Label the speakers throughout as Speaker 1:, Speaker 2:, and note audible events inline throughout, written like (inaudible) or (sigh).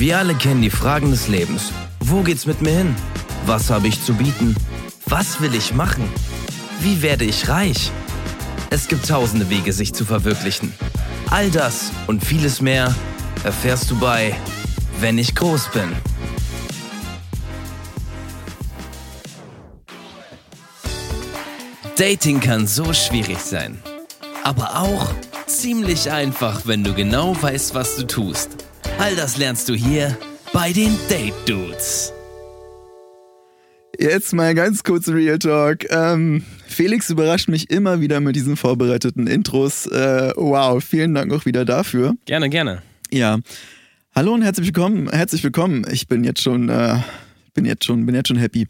Speaker 1: Wir alle kennen die Fragen des Lebens. Wo geht's mit mir hin? Was habe ich zu bieten? Was will ich machen? Wie werde ich reich? Es gibt tausende Wege, sich zu verwirklichen. All das und vieles mehr erfährst du bei Wenn ich groß bin. Dating kann so schwierig sein, aber auch ziemlich einfach, wenn du genau weißt, was du tust. All das lernst du hier bei den Date Dudes.
Speaker 2: Jetzt mal ganz kurz Real Talk. Ähm, Felix überrascht mich immer wieder mit diesen vorbereiteten Intros. Äh, wow, vielen Dank auch wieder dafür.
Speaker 3: Gerne, gerne.
Speaker 2: Ja. Hallo und herzlich willkommen. Herzlich willkommen. Ich bin jetzt schon, äh, bin jetzt schon, bin jetzt schon happy.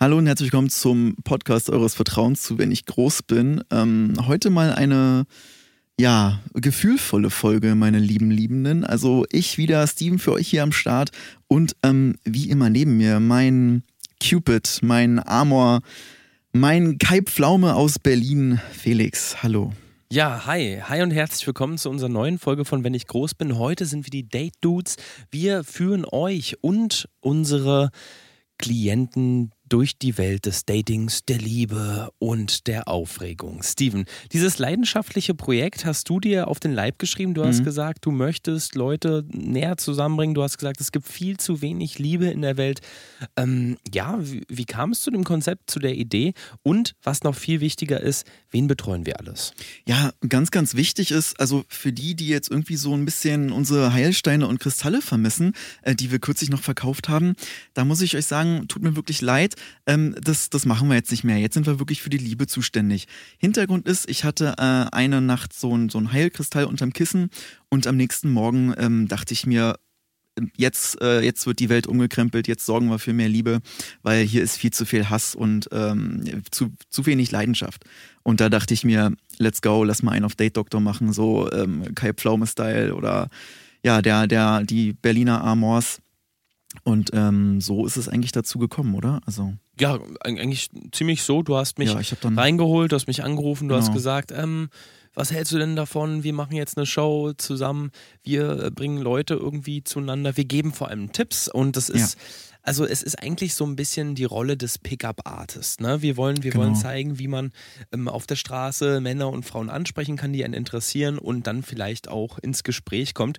Speaker 2: Hallo und herzlich willkommen zum Podcast eures Vertrauens zu, wenn ich groß bin. Ähm, heute mal eine ja, gefühlvolle Folge, meine lieben Liebenden. Also ich wieder, Steven, für euch hier am Start und ähm, wie immer neben mir mein Cupid, mein Amor, mein Kai Pflaume aus Berlin, Felix. Hallo.
Speaker 3: Ja, hi. Hi und herzlich willkommen zu unserer neuen Folge von Wenn ich groß bin. Heute sind wir die Date Dudes. Wir führen euch und unsere Klienten durch die Welt des Datings, der Liebe und der Aufregung. Steven, dieses leidenschaftliche Projekt hast du dir auf den Leib geschrieben. Du hast mhm. gesagt, du möchtest Leute näher zusammenbringen. Du hast gesagt, es gibt viel zu wenig Liebe in der Welt. Ähm, ja, wie, wie kam es zu dem Konzept, zu der Idee? Und was noch viel wichtiger ist, wen betreuen wir alles?
Speaker 2: Ja, ganz, ganz wichtig ist, also für die, die jetzt irgendwie so ein bisschen unsere Heilsteine und Kristalle vermissen, äh, die wir kürzlich noch verkauft haben, da muss ich euch sagen, tut mir wirklich leid ähm, das, das machen wir jetzt nicht mehr. Jetzt sind wir wirklich für die Liebe zuständig. Hintergrund ist, ich hatte äh, eine Nacht so ein, so ein Heilkristall unterm Kissen und am nächsten Morgen ähm, dachte ich mir, ähm, jetzt, äh, jetzt wird die Welt umgekrempelt, jetzt sorgen wir für mehr Liebe, weil hier ist viel zu viel Hass und ähm, zu, zu wenig Leidenschaft. Und da dachte ich mir, let's go, lass mal einen auf Date Doktor machen, so ähm, Kai Pflaume-Style oder ja, der, der, die Berliner Amors. Und ähm, so ist es eigentlich dazu gekommen, oder? Also
Speaker 3: ja, eigentlich ziemlich so. Du hast mich ja, reingeholt, du hast mich angerufen, du genau. hast gesagt, ähm, was hältst du denn davon? Wir machen jetzt eine Show zusammen, wir bringen Leute irgendwie zueinander, wir geben vor allem Tipps und das ist. Ja also es ist eigentlich so ein bisschen die Rolle des Pickup-Artists. Ne? Wir, wollen, wir genau. wollen zeigen, wie man ähm, auf der Straße Männer und Frauen ansprechen kann, die einen interessieren und dann vielleicht auch ins Gespräch kommt.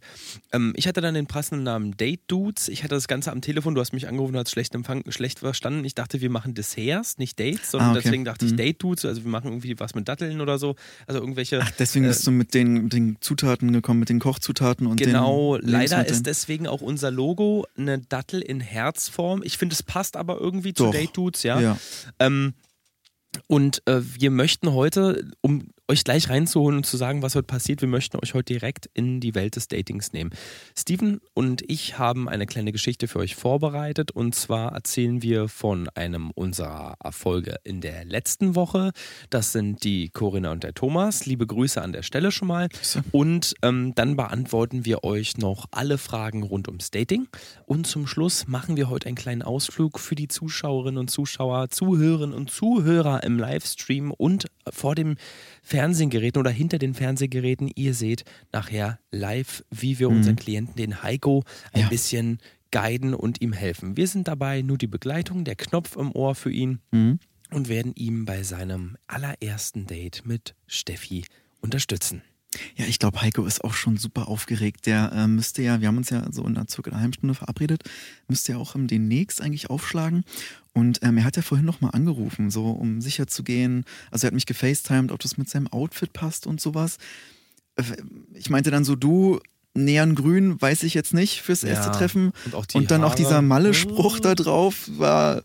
Speaker 3: Ähm, ich hatte dann den passenden Namen Date Dudes. Ich hatte das Ganze am Telefon, du hast mich angerufen, du hast schlecht, empfangen, schlecht verstanden. Ich dachte, wir machen Desserts, nicht Dates, sondern ah, okay. deswegen dachte ich mhm. Date Dudes, also wir machen irgendwie was mit Datteln oder so. Also irgendwelche.
Speaker 2: Ach, deswegen äh, bist du mit den, mit den Zutaten gekommen, mit den Kochzutaten und
Speaker 3: Genau, leider ist deswegen auch unser Logo eine Dattel in Herz Form. Ich finde, es passt aber irgendwie Doch. zu Date Dudes, ja. ja. Ähm, und äh, wir möchten heute, um euch gleich reinzuholen und zu sagen, was heute passiert. Wir möchten euch heute direkt in die Welt des Datings nehmen. Steven und ich haben eine kleine Geschichte für euch vorbereitet und zwar erzählen wir von einem unserer Erfolge in der letzten Woche. Das sind die Corinna und der Thomas. Liebe Grüße an der Stelle schon mal. Und ähm, dann beantworten wir euch noch alle Fragen rund ums Dating. Und zum Schluss machen wir heute einen kleinen Ausflug für die Zuschauerinnen und Zuschauer, Zuhörerinnen und Zuhörer im Livestream und vor dem Fernsehgeräten oder hinter den Fernsehgeräten. Ihr seht nachher live, wie wir mhm. unseren Klienten, den Heiko, ein ja. bisschen guiden und ihm helfen. Wir sind dabei nur die Begleitung, der Knopf im Ohr für ihn mhm. und werden ihm bei seinem allerersten Date mit Steffi unterstützen.
Speaker 2: Ja, ich glaube, Heiko ist auch schon super aufgeregt. Der äh, müsste ja, wir haben uns ja so in einer circa einer halben Stunde verabredet, müsste ja auch ähm, demnächst eigentlich aufschlagen. Und ähm, er hat ja vorhin nochmal angerufen, so um sicher zu gehen. Also er hat mich gefacetimed, ob das mit seinem Outfit passt und sowas. Äh, ich meinte dann so, du, Neongrün weiß ich jetzt nicht fürs erste ja, Treffen. Und, und dann Haare. auch dieser Malle-Spruch da drauf war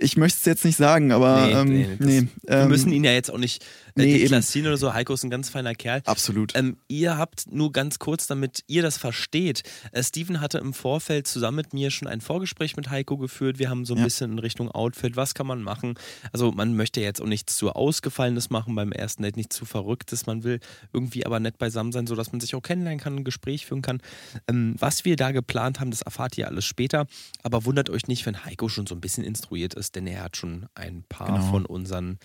Speaker 2: ich möchte es jetzt nicht sagen, aber nee, ähm, nee, nee,
Speaker 3: wir ähm, müssen ihn ja jetzt auch nicht äh, nee, deklassieren oder so. Heiko ist ein ganz feiner Kerl.
Speaker 2: Absolut.
Speaker 3: Ähm, ihr habt nur ganz kurz, damit ihr das versteht. Äh, Steven hatte im Vorfeld zusammen mit mir schon ein Vorgespräch mit Heiko geführt. Wir haben so ein ja. bisschen in Richtung Outfit, was kann man machen. Also man möchte jetzt auch nichts zu Ausgefallenes machen beim ersten Date, nichts zu Verrücktes. Man will irgendwie aber nett beisammen sein, sodass man sich auch kennenlernen kann, ein Gespräch führen kann. Ähm, was wir da geplant haben, das erfahrt ihr alles später. Aber wundert euch nicht, wenn Heiko schon so ein bisschen instruiert ist denn er hat schon ein paar genau. von unseren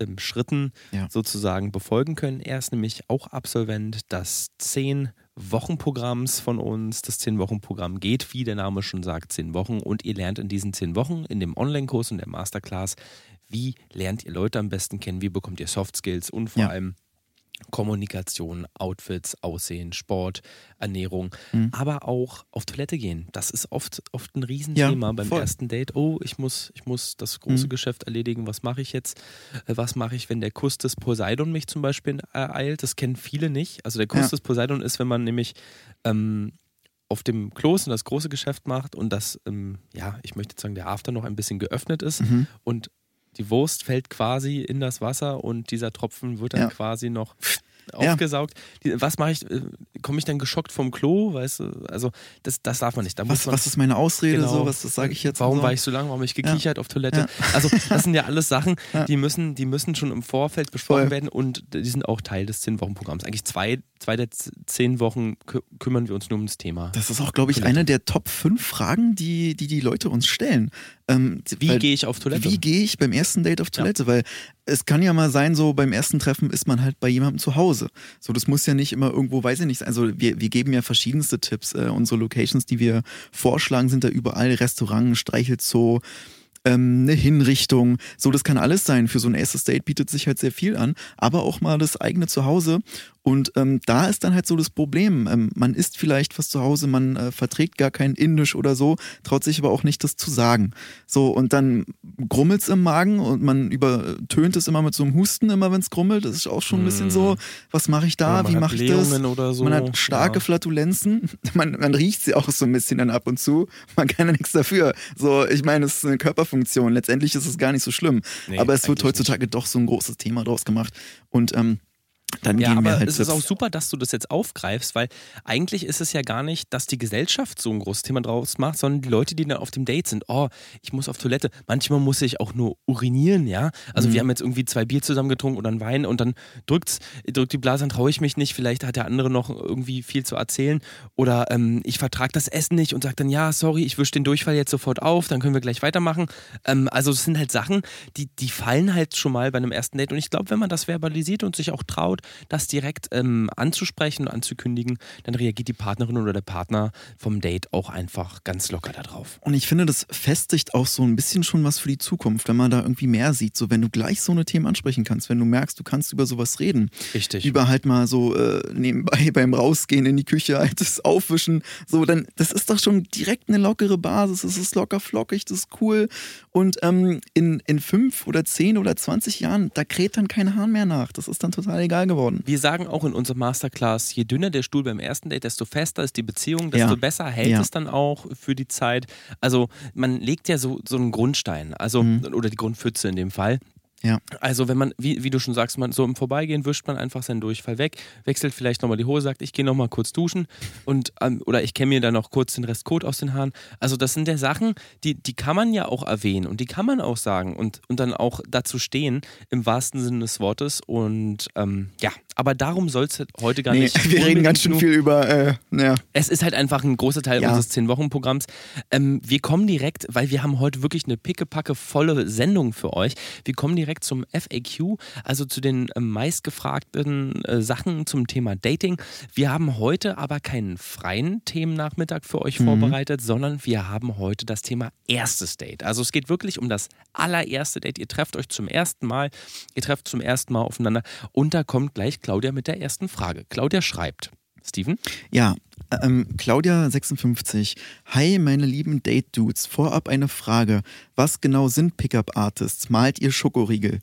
Speaker 3: ähm, Schritten ja. sozusagen befolgen können. Er ist nämlich auch Absolvent, das 10 Wochenprogramms von uns. Das 10-Wochen-Programm geht, wie der Name schon sagt, 10 Wochen. Und ihr lernt in diesen 10 Wochen, in dem Online-Kurs und der Masterclass, wie lernt ihr Leute am besten kennen, wie bekommt ihr Soft Skills und vor ja. allem Kommunikation, Outfits, Aussehen, Sport, Ernährung, mhm. aber auch auf Toilette gehen. Das ist oft, oft ein Riesenthema ja, beim ersten Date. Oh, ich muss, ich muss das große mhm. Geschäft erledigen. Was mache ich jetzt? Äh, was mache ich, wenn der Kuss des Poseidon mich zum Beispiel ereilt? Das kennen viele nicht. Also der Kuss ja. des Poseidon ist, wenn man nämlich ähm, auf dem Kloß das große Geschäft macht und das, ähm, ja, ich möchte sagen, der After noch ein bisschen geöffnet ist mhm. und die Wurst fällt quasi in das Wasser und dieser Tropfen wird dann ja. quasi noch aufgesaugt. Ja. Was mache ich? Äh, komme ich dann geschockt vom Klo? Weißt du, also das, das darf man nicht. Da
Speaker 2: was,
Speaker 3: man,
Speaker 2: was ist meine Ausrede? Genau, so, was sage ich jetzt?
Speaker 3: Warum
Speaker 2: so?
Speaker 3: war ich so lange? Warum habe ich gekichert ja. auf Toilette? Ja. Also das sind ja alles Sachen, (laughs) die müssen, die müssen schon im Vorfeld besprochen Voll. werden und die sind auch Teil des 10-Wochen-Programms. Eigentlich zwei, zwei der zehn Wochen kümmern wir uns nur um das Thema.
Speaker 2: Das ist auch, glaube ich, Toilette. eine der Top 5 Fragen, die, die die Leute uns stellen.
Speaker 3: Ähm, wie gehe ich auf Toilette?
Speaker 2: Wie gehe ich beim ersten Date auf Toilette? Weil es kann ja mal sein, so beim ersten Treffen ist man halt bei jemandem zu Hause. So, das muss ja nicht immer irgendwo, weiß ich nicht, also wir, wir geben ja verschiedenste Tipps. Äh, unsere Locations, die wir vorschlagen, sind da überall Restaurant, Streichelzoo, ähm, eine Hinrichtung. So, das kann alles sein. Für so ein erstes Date bietet sich halt sehr viel an, aber auch mal das eigene Zuhause. Und ähm, da ist dann halt so das Problem. Ähm, man isst vielleicht was zu Hause, man äh, verträgt gar kein Indisch oder so, traut sich aber auch nicht, das zu sagen. So, und dann grummelt es im Magen und man übertönt es immer mit so einem Husten, immer wenn es grummelt. Das ist auch schon ein bisschen so, hm. was mache ich da, wie mache ich das?
Speaker 3: So.
Speaker 2: Man hat starke ja. Flatulenzen, (laughs) man, man riecht sie auch so ein bisschen dann ab und zu. Man kann ja nichts dafür. So, ich meine, es ist eine Körperfunktion. Letztendlich ist es gar nicht so schlimm. Nee, aber es wird heutzutage nicht. doch so ein großes Thema draus gemacht. Und ähm, dann
Speaker 3: ja,
Speaker 2: gehen
Speaker 3: aber
Speaker 2: halt
Speaker 3: es ist auch super, dass du das jetzt aufgreifst, weil eigentlich ist es ja gar nicht, dass die Gesellschaft so ein großes Thema draus macht, sondern die Leute, die dann auf dem Date sind. Oh, ich muss auf Toilette. Manchmal muss ich auch nur urinieren, ja. Also mhm. wir haben jetzt irgendwie zwei Bier zusammen getrunken oder einen Wein und dann drückt's, drückt die Blase, dann traue ich mich nicht. Vielleicht hat der andere noch irgendwie viel zu erzählen oder ähm, ich vertrage das Essen nicht und sage dann ja, sorry, ich wische den Durchfall jetzt sofort auf, dann können wir gleich weitermachen. Ähm, also es sind halt Sachen, die die fallen halt schon mal bei einem ersten Date und ich glaube, wenn man das verbalisiert und sich auch traut, das direkt ähm, anzusprechen und anzukündigen, dann reagiert die Partnerin oder der Partner vom Date auch einfach ganz locker darauf.
Speaker 2: Und ich finde, das festigt auch so ein bisschen schon was für die Zukunft, wenn man da irgendwie mehr sieht. So, wenn du gleich so eine Themen ansprechen kannst, wenn du merkst, du kannst über sowas reden.
Speaker 3: Richtig.
Speaker 2: Über halt mal so äh, nebenbei (laughs) beim Rausgehen in die Küche halt das Aufwischen. So, dann, das ist doch schon direkt eine lockere Basis. Das ist locker flockig, das ist cool. Und ähm, in, in fünf oder zehn oder zwanzig Jahren, da kräht dann kein Hahn mehr nach. Das ist dann total egal geworden.
Speaker 3: Wir sagen auch in unserer Masterclass, je dünner der Stuhl beim ersten Date, desto fester ist die Beziehung, desto ja. besser hält ja. es dann auch für die Zeit. Also man legt ja so, so einen Grundstein, also mhm. oder die Grundpfütze in dem Fall.
Speaker 2: Ja.
Speaker 3: Also wenn man, wie, wie du schon sagst, man so im Vorbeigehen wischt man einfach seinen Durchfall weg, wechselt vielleicht nochmal die Hose, sagt, ich gehe nochmal kurz duschen und ähm, oder ich kenne mir dann noch kurz den Rest Kot aus den Haaren. Also das sind ja Sachen, die, die kann man ja auch erwähnen und die kann man auch sagen und, und dann auch dazu stehen, im wahrsten Sinne des Wortes. Und ähm, ja, aber darum soll es heute gar nee, nicht.
Speaker 2: Wir reden ganz schön viel über. Äh, ja.
Speaker 3: Es ist halt einfach ein großer Teil ja. unseres 10-Wochen-Programms. Ähm, wir kommen direkt, weil wir haben heute wirklich eine pickepacke volle Sendung für euch. Wir kommen direkt direkt zum FAQ, also zu den äh, meistgefragten äh, Sachen zum Thema Dating. Wir haben heute aber keinen freien Themennachmittag für euch mhm. vorbereitet, sondern wir haben heute das Thema erstes Date. Also es geht wirklich um das allererste Date. Ihr trefft euch zum ersten Mal, ihr trefft zum ersten Mal aufeinander und da kommt gleich Claudia mit der ersten Frage. Claudia schreibt. Steven?
Speaker 2: Ja, ähm, Claudia56. Hi, meine lieben Date-Dudes. Vorab eine Frage. Was genau sind Pickup-Artists? Malt ihr Schokoriegel?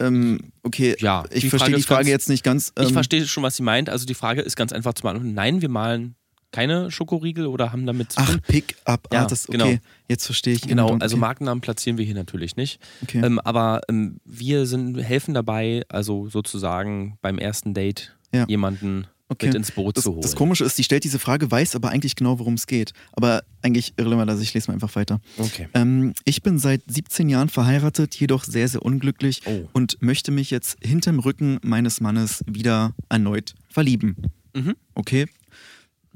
Speaker 2: Ähm, okay,
Speaker 3: ja,
Speaker 2: ich verstehe die Frage ganz, jetzt nicht ganz.
Speaker 3: Ähm, ich verstehe schon, was sie meint. Also die Frage ist ganz einfach zu malen. Nein, wir malen keine Schokoriegel oder haben damit
Speaker 2: zu tun. Ach, Pick-up-Artist, ja, okay. Genau. Jetzt verstehe ich.
Speaker 3: Genau,
Speaker 2: okay.
Speaker 3: also Markennamen platzieren wir hier natürlich nicht. Okay. Ähm, aber ähm, wir sind, helfen dabei, also sozusagen beim ersten Date ja. jemanden okay. mit ins Boot
Speaker 2: das,
Speaker 3: zu holen.
Speaker 2: Das Komische ist, die stellt diese Frage, weiß aber eigentlich genau, worum es geht. Aber eigentlich irrelevant, also ich lese mal einfach weiter.
Speaker 3: Okay.
Speaker 2: Ähm, ich bin seit 17 Jahren verheiratet, jedoch sehr, sehr unglücklich oh. und möchte mich jetzt hinterm Rücken meines Mannes wieder erneut verlieben. Mhm. Okay.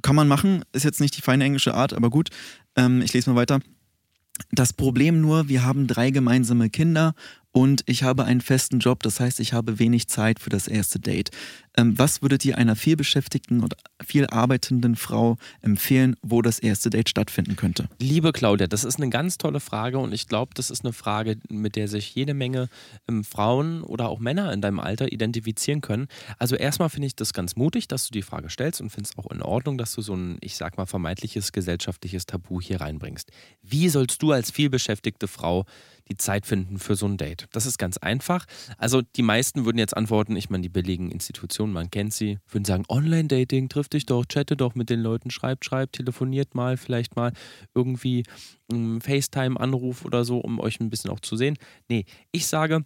Speaker 2: Kann man machen, ist jetzt nicht die feine englische Art, aber gut. Ähm, ich lese mal weiter. Das Problem nur, wir haben drei gemeinsame Kinder und ich habe einen festen Job, das heißt, ich habe wenig Zeit für das erste Date. Ähm, was würdet ihr einer vielbeschäftigten oder viel arbeitenden Frau empfehlen, wo das erste Date stattfinden könnte?
Speaker 3: Liebe Claudia, das ist eine ganz tolle Frage und ich glaube, das ist eine Frage, mit der sich jede Menge ähm, Frauen oder auch Männer in deinem Alter identifizieren können. Also erstmal finde ich das ganz mutig, dass du die Frage stellst und finde es auch in Ordnung, dass du so ein, ich sag mal, vermeintliches gesellschaftliches Tabu hier reinbringst. Wie sollst du als vielbeschäftigte Frau die Zeit finden für so ein Date? Das ist ganz einfach. Also die meisten würden jetzt antworten, ich meine, die billigen Institutionen, man kennt sie, würden sagen, Online-Dating, triff dich doch, chatte doch mit den Leuten, schreibt, schreibt, telefoniert mal, vielleicht mal irgendwie einen FaceTime-Anruf oder so, um euch ein bisschen auch zu sehen. Nee, ich sage,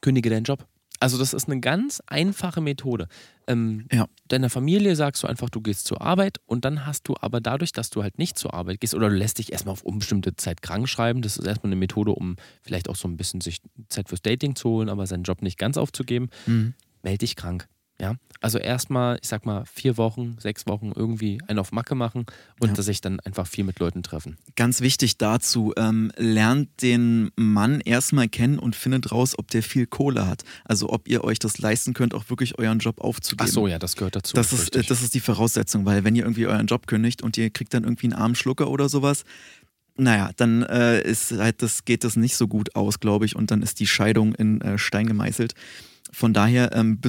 Speaker 3: kündige deinen Job. Also das ist eine ganz einfache Methode. Ähm, ja. Deiner Familie sagst du einfach, du gehst zur Arbeit und dann hast du aber dadurch, dass du halt nicht zur Arbeit gehst oder du lässt dich erstmal auf unbestimmte Zeit krank schreiben, das ist erstmal eine Methode, um vielleicht auch so ein bisschen sich Zeit fürs Dating zu holen, aber seinen Job nicht ganz aufzugeben, mhm. melde dich krank. Ja, also erstmal, ich sag mal, vier Wochen, sechs Wochen irgendwie einen auf Macke machen und ja. sich dann einfach viel mit Leuten treffen.
Speaker 2: Ganz wichtig dazu, ähm, lernt den Mann erstmal kennen und findet raus, ob der viel Kohle hat. Also ob ihr euch das leisten könnt, auch wirklich euren Job aufzugeben.
Speaker 3: Ach so, ja, das gehört dazu.
Speaker 2: Das ist, äh, das ist die Voraussetzung, weil wenn ihr irgendwie euren Job kündigt und ihr kriegt dann irgendwie einen armen Schlucker oder sowas, naja, dann äh, ist halt das, geht das nicht so gut aus, glaube ich, und dann ist die Scheidung in äh, Stein gemeißelt. Von daher ähm,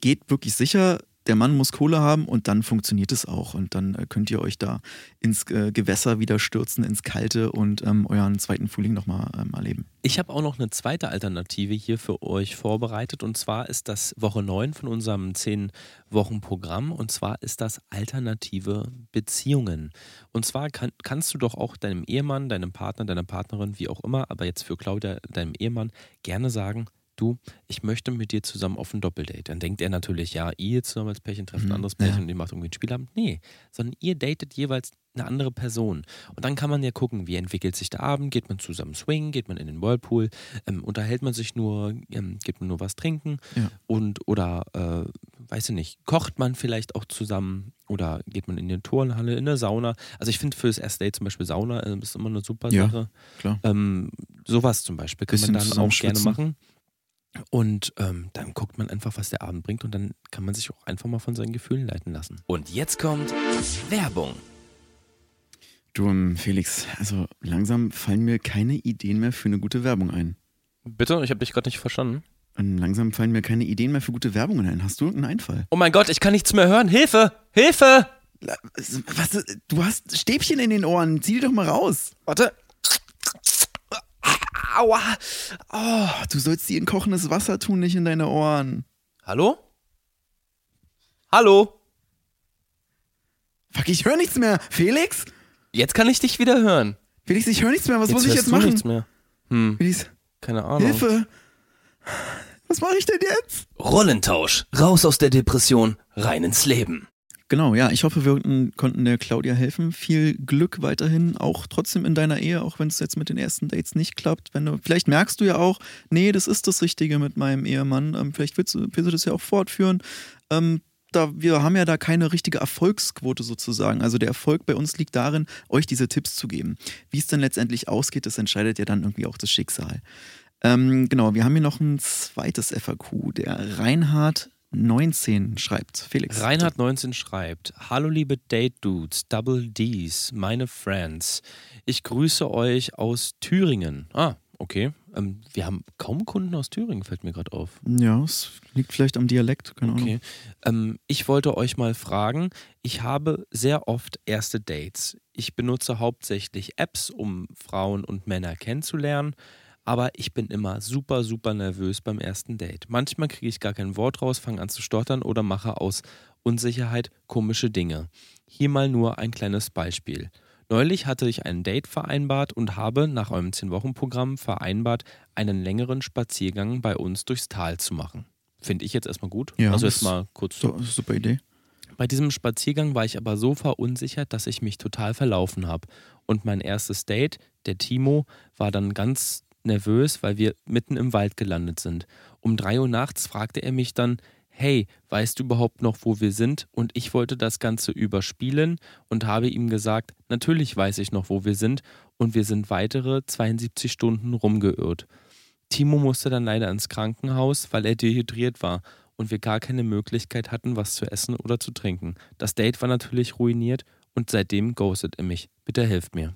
Speaker 2: geht wirklich sicher, der Mann muss Kohle haben und dann funktioniert es auch. Und dann äh, könnt ihr euch da ins äh, Gewässer wieder stürzen, ins Kalte und ähm, euren zweiten Frühling nochmal ähm, erleben.
Speaker 3: Ich habe auch noch eine zweite Alternative hier für euch vorbereitet. Und zwar ist das Woche 9 von unserem 10-Wochen-Programm. Und zwar ist das alternative Beziehungen. Und zwar kann, kannst du doch auch deinem Ehemann, deinem Partner, deiner Partnerin, wie auch immer, aber jetzt für Claudia, deinem Ehemann, gerne sagen, du, ich möchte mit dir zusammen auf ein Doppeldate. Dann denkt er natürlich, ja, ihr zusammen als Pärchen trefft ein mhm, anderes Pärchen ja. und ihr macht irgendwie ein Spielabend. Nee, sondern ihr datet jeweils eine andere Person. Und dann kann man ja gucken, wie entwickelt sich der Abend, geht man zusammen swingen, geht man in den Whirlpool, ähm, unterhält man sich nur, ähm, geht man nur was trinken ja. und oder, äh, weiß ich nicht, kocht man vielleicht auch zusammen oder geht man in die Turnhalle, in der Sauna. Also ich finde für das erste Date zum Beispiel Sauna äh, ist immer eine super Sache. Ja, klar. Ähm, sowas zum Beispiel kann Bisschen man dann auch gerne machen. Und ähm, dann guckt man einfach, was der Abend bringt und dann kann man sich auch einfach mal von seinen Gefühlen leiten lassen.
Speaker 1: Und jetzt kommt Werbung.
Speaker 2: Du, ähm, Felix, also langsam fallen mir keine Ideen mehr für eine gute Werbung ein.
Speaker 3: Bitte? Ich habe dich gerade nicht verstanden.
Speaker 2: Und langsam fallen mir keine Ideen mehr für gute Werbungen ein. Hast du irgendeinen Einfall?
Speaker 3: Oh mein Gott, ich kann nichts mehr hören. Hilfe! Hilfe!
Speaker 2: Was, du hast Stäbchen in den Ohren. Zieh die doch mal raus.
Speaker 3: Warte. Aua.
Speaker 2: Oh, du sollst die in kochendes Wasser tun, nicht in deine Ohren.
Speaker 3: Hallo? Hallo?
Speaker 2: Fuck, ich höre nichts mehr. Felix?
Speaker 3: Jetzt kann ich dich wieder hören.
Speaker 2: Felix, ich höre nichts mehr. Was jetzt muss ich jetzt machen?
Speaker 3: nichts mehr. Hm.
Speaker 2: Felix.
Speaker 3: Keine Ahnung.
Speaker 2: Hilfe. Was mache ich denn jetzt?
Speaker 1: Rollentausch. Raus aus der Depression, rein ins Leben.
Speaker 2: Genau, ja, ich hoffe, wir konnten der Claudia helfen. Viel Glück weiterhin, auch trotzdem in deiner Ehe, auch wenn es jetzt mit den ersten Dates nicht klappt. Wenn du, vielleicht merkst du ja auch, nee, das ist das Richtige mit meinem Ehemann. Ähm, vielleicht willst du, willst du das ja auch fortführen. Ähm, da, wir haben ja da keine richtige Erfolgsquote sozusagen. Also der Erfolg bei uns liegt darin, euch diese Tipps zu geben. Wie es dann letztendlich ausgeht, das entscheidet ja dann irgendwie auch das Schicksal. Ähm, genau, wir haben hier noch ein zweites FAQ. Der Reinhard 19 schreibt. Felix.
Speaker 3: Reinhard 19 schreibt: Hallo liebe Date Dudes, Double Ds, meine Friends. Ich grüße euch aus Thüringen. Ah, okay. Ähm, wir haben kaum Kunden aus Thüringen, fällt mir gerade auf.
Speaker 2: Ja, es liegt vielleicht am Dialekt,
Speaker 3: keine okay. Ähm, ich wollte euch mal fragen: Ich habe sehr oft erste Dates. Ich benutze hauptsächlich Apps, um Frauen und Männer kennenzulernen aber ich bin immer super, super nervös beim ersten Date. Manchmal kriege ich gar kein Wort raus, fange an zu stottern oder mache aus Unsicherheit komische Dinge. Hier mal nur ein kleines Beispiel. Neulich hatte ich ein Date vereinbart und habe nach eurem 10-Wochen-Programm vereinbart, einen längeren Spaziergang bei uns durchs Tal zu machen. Finde ich jetzt erstmal gut.
Speaker 2: Ja, also jetzt mal kurz. So, super Idee.
Speaker 3: Bei diesem Spaziergang war ich aber so verunsichert, dass ich mich total verlaufen habe. Und mein erstes Date, der Timo, war dann ganz nervös, weil wir mitten im Wald gelandet sind. Um drei Uhr nachts fragte er mich dann, hey, weißt du überhaupt noch, wo wir sind? Und ich wollte das Ganze überspielen und habe ihm gesagt, natürlich weiß ich noch, wo wir sind und wir sind weitere 72 Stunden rumgeirrt. Timo musste dann leider ins Krankenhaus, weil er dehydriert war. und wir gar keine Möglichkeit hatten, was zu essen oder zu trinken. Das Date war natürlich ruiniert und seitdem ghostet er mich. Bitte helft mir.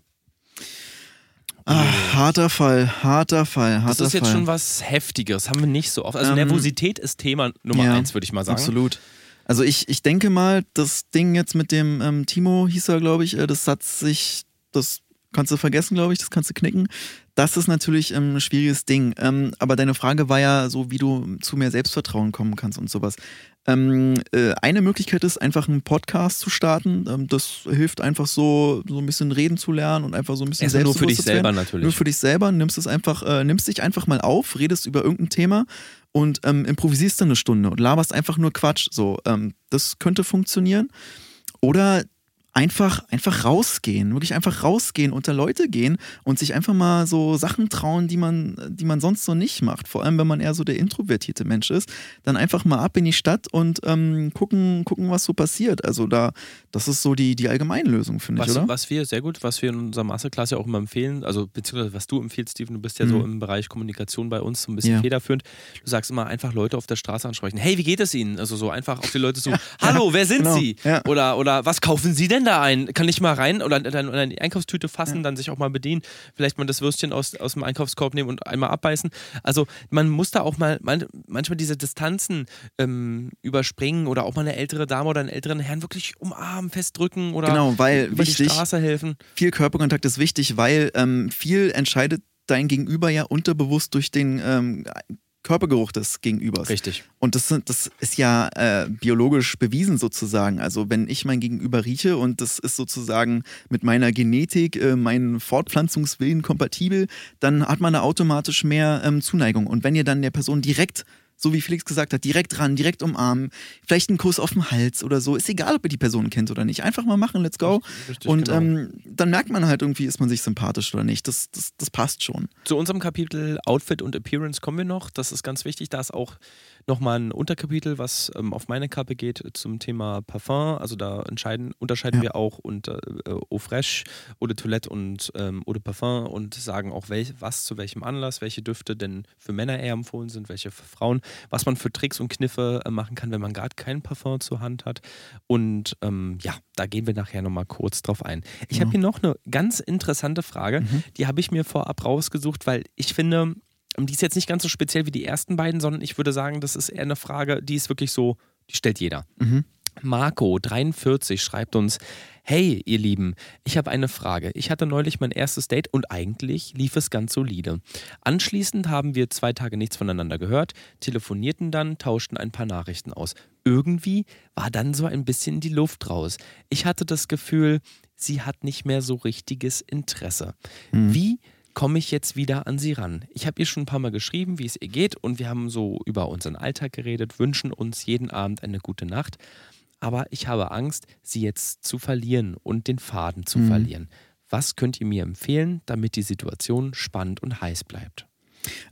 Speaker 2: Ach, harter Fall, harter Fall, harter
Speaker 3: Das ist jetzt
Speaker 2: Fall.
Speaker 3: schon was Heftiges, haben wir nicht so oft. Also ähm, Nervosität ist Thema Nummer ja, eins, würde ich mal sagen.
Speaker 2: Absolut. Also ich, ich denke mal, das Ding jetzt mit dem ähm, Timo hieß er, glaube ich, äh, das hat sich, das kannst du vergessen, glaube ich, das kannst du knicken. Das ist natürlich ähm, ein schwieriges Ding. Ähm, aber deine Frage war ja so, wie du zu mehr Selbstvertrauen kommen kannst und sowas. Ähm, äh, eine Möglichkeit ist, einfach einen Podcast zu starten. Ähm, das hilft einfach so, so ein bisschen reden zu lernen und einfach so ein bisschen
Speaker 3: Erstmal nur für dich selber natürlich.
Speaker 2: Nur für dich selber. Nimmst es einfach, äh, nimmst dich einfach mal auf, redest über irgendein Thema und ähm, improvisierst dann eine Stunde und laberst einfach nur Quatsch. So, ähm, das könnte funktionieren. Oder einfach, einfach rausgehen, wirklich einfach rausgehen, unter Leute gehen und sich einfach mal so Sachen trauen, die man, die man sonst so nicht macht. Vor allem, wenn man eher so der introvertierte Mensch ist, dann einfach mal ab in die Stadt und ähm, gucken, gucken, was so passiert. Also da, das ist so die, die Lösung, finde ich, oder?
Speaker 3: Was wir, sehr gut, was wir in unserer Masterclass ja auch immer empfehlen, also beziehungsweise was du empfiehlst, Steven, du bist ja mhm. so im Bereich Kommunikation bei uns so ein bisschen ja. federführend. Du sagst immer einfach Leute auf der Straße ansprechen. Hey, wie geht es Ihnen? Also so einfach auf die Leute so, (laughs) ja. hallo, wer sind genau. Sie? Ja. Oder, oder was kaufen Sie denn da ein? Kann ich mal rein oder dann in die Einkaufstüte fassen, ja. dann sich auch mal bedienen, vielleicht mal das Würstchen aus, aus dem Einkaufskorb nehmen und einmal abbeißen. Also man muss da auch mal man, manchmal diese Distanzen ähm, überspringen oder auch mal eine ältere Dame oder einen älteren Herrn wirklich umarmen, festdrücken oder
Speaker 2: genau, weil
Speaker 3: über
Speaker 2: wichtig,
Speaker 3: die Straße helfen.
Speaker 2: Viel Körperkontakt ist wichtig, weil ähm, viel entscheidet dein Gegenüber ja unterbewusst durch den ähm, Körpergeruch des Gegenübers.
Speaker 3: Richtig.
Speaker 2: Und das, das ist ja äh, biologisch bewiesen sozusagen. Also wenn ich mein Gegenüber rieche und das ist sozusagen mit meiner Genetik, äh, meinen Fortpflanzungswillen kompatibel, dann hat man da automatisch mehr ähm, Zuneigung. Und wenn ihr dann der Person direkt so wie Felix gesagt hat, direkt ran, direkt umarmen, vielleicht einen Kuss auf den Hals oder so. Ist egal, ob ihr die Person kennt oder nicht. Einfach mal machen, let's go. Richtig, richtig, und genau. ähm, dann merkt man halt irgendwie, ist man sich sympathisch oder nicht. Das, das, das passt schon.
Speaker 3: Zu unserem Kapitel Outfit und Appearance kommen wir noch. Das ist ganz wichtig. Da ist auch nochmal ein Unterkapitel, was ähm, auf meine Kappe geht zum Thema Parfum. Also da unterscheiden ja. wir auch unter äh, Eau Fraiche, Eau de Toilette und ähm, Eau de Parfum und sagen auch, welch, was zu welchem Anlass, welche Düfte denn für Männer eher empfohlen sind, welche für Frauen, was man für Tricks und Kniffe äh, machen kann, wenn man gerade kein Parfum zur Hand hat. Und ähm, ja, da gehen wir nachher nochmal kurz drauf ein. Ich ja. habe hier noch eine ganz interessante Frage, mhm. die habe ich mir vorab rausgesucht, weil ich finde, die ist jetzt nicht ganz so speziell wie die ersten beiden, sondern ich würde sagen, das ist eher eine Frage, die ist wirklich so, die stellt jeder. Mhm. Marco43 schreibt uns: Hey, ihr Lieben, ich habe eine Frage. Ich hatte neulich mein erstes Date und eigentlich lief es ganz solide. Anschließend haben wir zwei Tage nichts voneinander gehört, telefonierten dann, tauschten ein paar Nachrichten aus. Irgendwie war dann so ein bisschen die Luft raus. Ich hatte das Gefühl, sie hat nicht mehr so richtiges Interesse. Mhm. Wie komme ich jetzt wieder an sie ran. Ich habe ihr schon ein paar Mal geschrieben, wie es ihr geht und wir haben so über unseren Alltag geredet, wünschen uns jeden Abend eine gute Nacht. Aber ich habe Angst, sie jetzt zu verlieren und den Faden zu mhm. verlieren. Was könnt ihr mir empfehlen, damit die Situation spannend und heiß bleibt?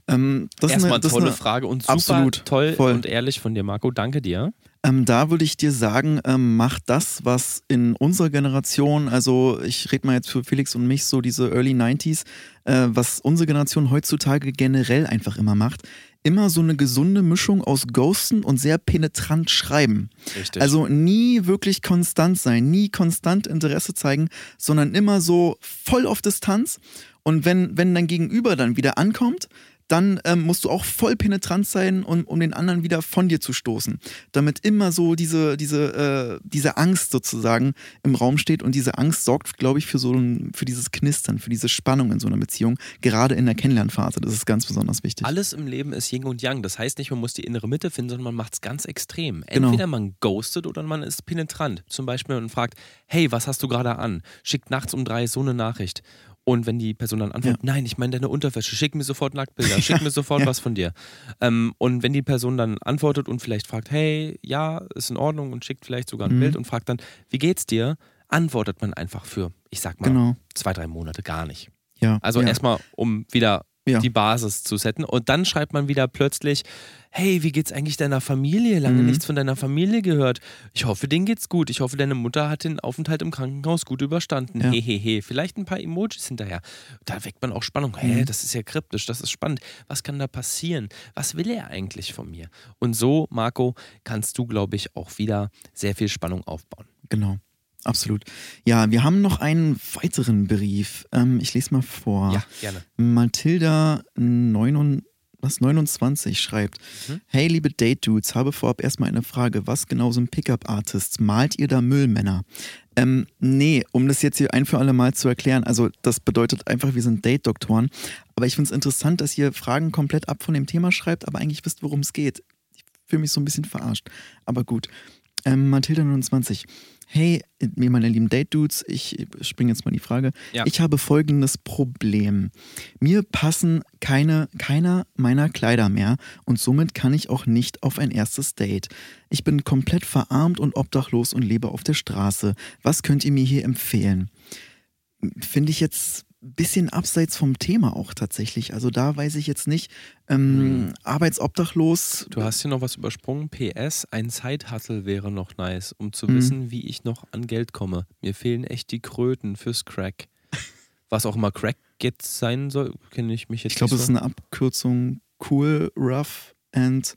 Speaker 3: Ähm, Erstmal eine, tolle eine, Frage und super absolut, toll voll. und ehrlich von dir, Marco. Danke dir.
Speaker 2: Ähm, da würde ich dir sagen, ähm, mach das, was in unserer Generation, also ich rede mal jetzt für Felix und mich, so diese Early 90s, äh, was unsere Generation heutzutage generell einfach immer macht, immer so eine gesunde Mischung aus Ghosten und sehr penetrant schreiben. Richtig. Also nie wirklich konstant sein, nie konstant Interesse zeigen, sondern immer so voll auf Distanz. Und wenn, wenn dein Gegenüber dann wieder ankommt, dann ähm, musst du auch voll penetrant sein, um, um den anderen wieder von dir zu stoßen. Damit immer so diese, diese, äh, diese Angst sozusagen im Raum steht und diese Angst sorgt, glaube ich, für so ein, für dieses Knistern, für diese Spannung in so einer Beziehung, gerade in der Kennenlernphase. Das ist ganz besonders wichtig.
Speaker 3: Alles im Leben ist Yin und Yang. Das heißt nicht, man muss die innere Mitte finden, sondern man macht es ganz extrem. Genau. Entweder genau. man ghostet oder man ist penetrant. Zum Beispiel und fragt, hey, was hast du gerade an? Schickt nachts um drei so eine Nachricht. Und wenn die Person dann antwortet, ja. nein, ich meine deine Unterwäsche, schick mir sofort Nacktbilder, schick mir (laughs) sofort ja. was von dir. Ähm, und wenn die Person dann antwortet und vielleicht fragt, hey, ja, ist in Ordnung und schickt vielleicht sogar ein mhm. Bild und fragt dann, wie geht's dir, antwortet man einfach für, ich sag mal, genau. zwei, drei Monate gar nicht. Ja. Also erstmal, um wieder ja. die Basis zu setzen. Und dann schreibt man wieder plötzlich, hey, wie geht's eigentlich deiner Familie? Lange mhm. nichts von deiner Familie gehört. Ich hoffe, denen geht's gut. Ich hoffe, deine Mutter hat den Aufenthalt im Krankenhaus gut überstanden. Ja. Hehehe. Vielleicht ein paar Emojis hinterher. Da weckt man auch Spannung. Mhm. Hä, das ist ja kryptisch, das ist spannend. Was kann da passieren? Was will er eigentlich von mir? Und so, Marco, kannst du, glaube ich, auch wieder sehr viel Spannung aufbauen.
Speaker 2: Genau. Absolut. Ja, wir haben noch einen weiteren Brief. Ähm, ich lese mal vor.
Speaker 3: Ja, gerne.
Speaker 2: Mathilda 9, was 29 schreibt: mhm. Hey, liebe Date-Dudes, habe vorab erstmal eine Frage. Was genau sind Pickup-Artists? Malt ihr da Müllmänner? Ähm, nee, um das jetzt hier ein für alle Mal zu erklären, also das bedeutet einfach, wir sind Date-Doktoren. Aber ich finde es interessant, dass ihr Fragen komplett ab von dem Thema schreibt, aber eigentlich wisst, worum es geht. Ich fühle mich so ein bisschen verarscht. Aber gut. Ähm, Mathilda 29. Hey, meine lieben Date-Dudes, ich springe jetzt mal die Frage. Ja. Ich habe folgendes Problem. Mir passen keine, keiner meiner Kleider mehr und somit kann ich auch nicht auf ein erstes Date. Ich bin komplett verarmt und obdachlos und lebe auf der Straße. Was könnt ihr mir hier empfehlen? Finde ich jetzt bisschen abseits vom Thema auch tatsächlich. Also da weiß ich jetzt nicht, ähm, hm. arbeitsobdachlos.
Speaker 3: Du hast hier noch was übersprungen. PS, ein Zeithustle wäre noch nice, um zu hm. wissen, wie ich noch an Geld komme. Mir fehlen echt die Kröten fürs Crack. (laughs) Was auch immer Crack jetzt sein soll, kenne ich mich jetzt
Speaker 2: Ich glaube, es ist eine Abkürzung cool, rough and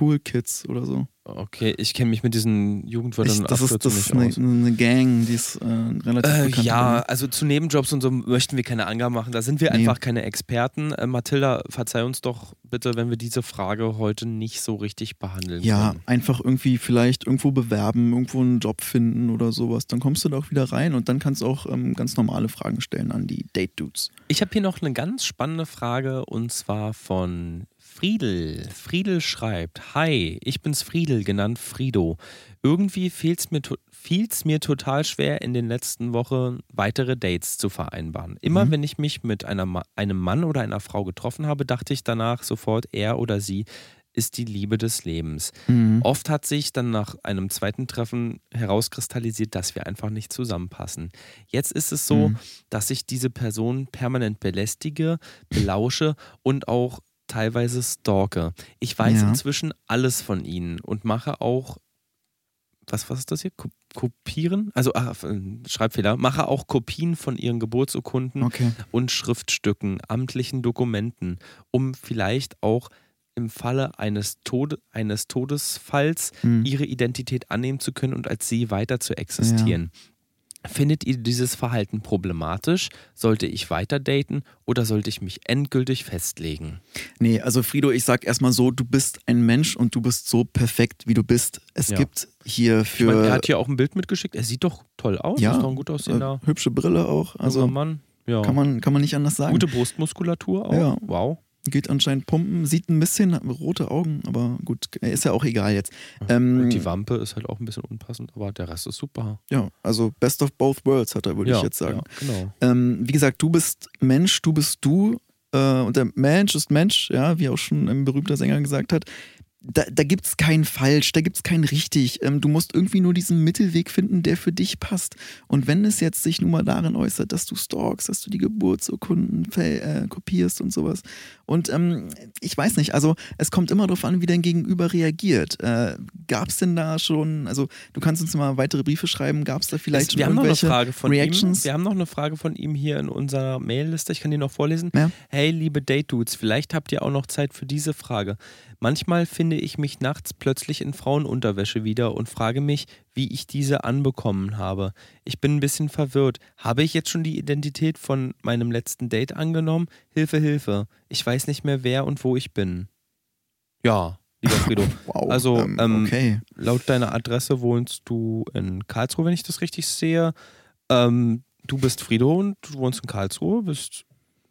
Speaker 2: cool kids oder so.
Speaker 3: Okay, ich kenne mich mit diesen Jugendwörtern ich,
Speaker 2: das ist, das ist eine, eine, Gang, die ist äh, relativ äh, bekannt.
Speaker 3: Ja, oder? also zu Nebenjobs und so möchten wir keine Angaben machen. Da sind wir nee. einfach keine Experten. Äh, Mathilda, verzeih uns doch bitte, wenn wir diese Frage heute nicht so richtig behandeln
Speaker 2: ja,
Speaker 3: können.
Speaker 2: Einfach irgendwie vielleicht irgendwo bewerben, irgendwo einen Job finden oder sowas. Dann kommst du da auch wieder rein und dann kannst du auch ähm, ganz normale Fragen stellen an die Date-Dudes.
Speaker 3: Ich habe hier noch eine ganz spannende Frage und zwar von Friedel. Friedel schreibt: Hi, ich bin's Friedel, genannt Frido. Irgendwie fiel's mir, fiel's mir total schwer, in den letzten Wochen weitere Dates zu vereinbaren. Immer mhm. wenn ich mich mit einer, einem Mann oder einer Frau getroffen habe, dachte ich danach sofort, er oder sie ist die Liebe des Lebens. Mhm. Oft hat sich dann nach einem zweiten Treffen herauskristallisiert, dass wir einfach nicht zusammenpassen. Jetzt ist es so, mhm. dass ich diese Person permanent belästige, belausche und auch teilweise stalke. Ich weiß ja. inzwischen alles von ihnen und mache auch, was, was ist das hier? Kopieren? Also, ach, äh, Schreibfehler. Mache auch Kopien von ihren Geburtsurkunden okay. und Schriftstücken, amtlichen Dokumenten, um vielleicht auch im Falle eines, Tode, eines Todesfalls hm. ihre Identität annehmen zu können und als sie weiter zu existieren. Ja. Findet ihr dieses Verhalten problematisch? Sollte ich weiter daten oder sollte ich mich endgültig festlegen?
Speaker 2: Nee, also Frido, ich sag erstmal so, du bist ein Mensch und du bist so perfekt, wie du bist. Es ja. gibt hier für. Ich
Speaker 3: mein, er hat hier auch ein Bild mitgeschickt. Er sieht doch toll aus.
Speaker 2: Ja,
Speaker 3: ist
Speaker 2: doch
Speaker 3: ein gut aussehender.
Speaker 2: Äh, hübsche Brille auch. Also
Speaker 3: Mann. Ja.
Speaker 2: Kann, man, kann man nicht anders sagen.
Speaker 3: Gute Brustmuskulatur auch. Ja. Wow
Speaker 2: geht anscheinend pumpen, sieht ein bisschen rote Augen, aber gut, ist ja auch egal jetzt.
Speaker 3: Ähm, die Wampe ist halt auch ein bisschen unpassend, aber der Rest ist super.
Speaker 2: Ja, also best of both worlds hat er, würde ja, ich jetzt sagen. Ja,
Speaker 3: genau.
Speaker 2: Ähm, wie gesagt, du bist Mensch, du bist du äh, und der Mensch ist Mensch, ja, wie auch schon ein berühmter Sänger gesagt hat da, da gibt es kein Falsch, da gibt es kein Richtig. Ähm, du musst irgendwie nur diesen Mittelweg finden, der für dich passt. Und wenn es jetzt sich nun mal darin äußert, dass du stalkst, dass du die Geburtsurkunden äh, kopierst und sowas. Und ähm, ich weiß nicht, also es kommt immer darauf an, wie dein Gegenüber reagiert. Äh, gab es denn da schon, also du kannst uns mal weitere Briefe schreiben, gab es da vielleicht es, schon wir haben noch eine Frage von Reactions?
Speaker 3: Ihm. Wir haben noch eine Frage von ihm hier in unserer Mailliste, ich kann die noch vorlesen. Ja? Hey, liebe Date-Dudes, vielleicht habt ihr auch noch Zeit für diese Frage. Manchmal finde ich mich nachts plötzlich in Frauenunterwäsche wieder und frage mich, wie ich diese anbekommen habe. Ich bin ein bisschen verwirrt. Habe ich jetzt schon die Identität von meinem letzten Date angenommen? Hilfe, Hilfe. Ich weiß nicht mehr, wer und wo ich bin. Ja, lieber (laughs) Frido. wow, also, ähm, ähm, okay. laut deiner Adresse wohnst du in Karlsruhe, wenn ich das richtig sehe. Ähm, du bist Frido und du wohnst in Karlsruhe, bist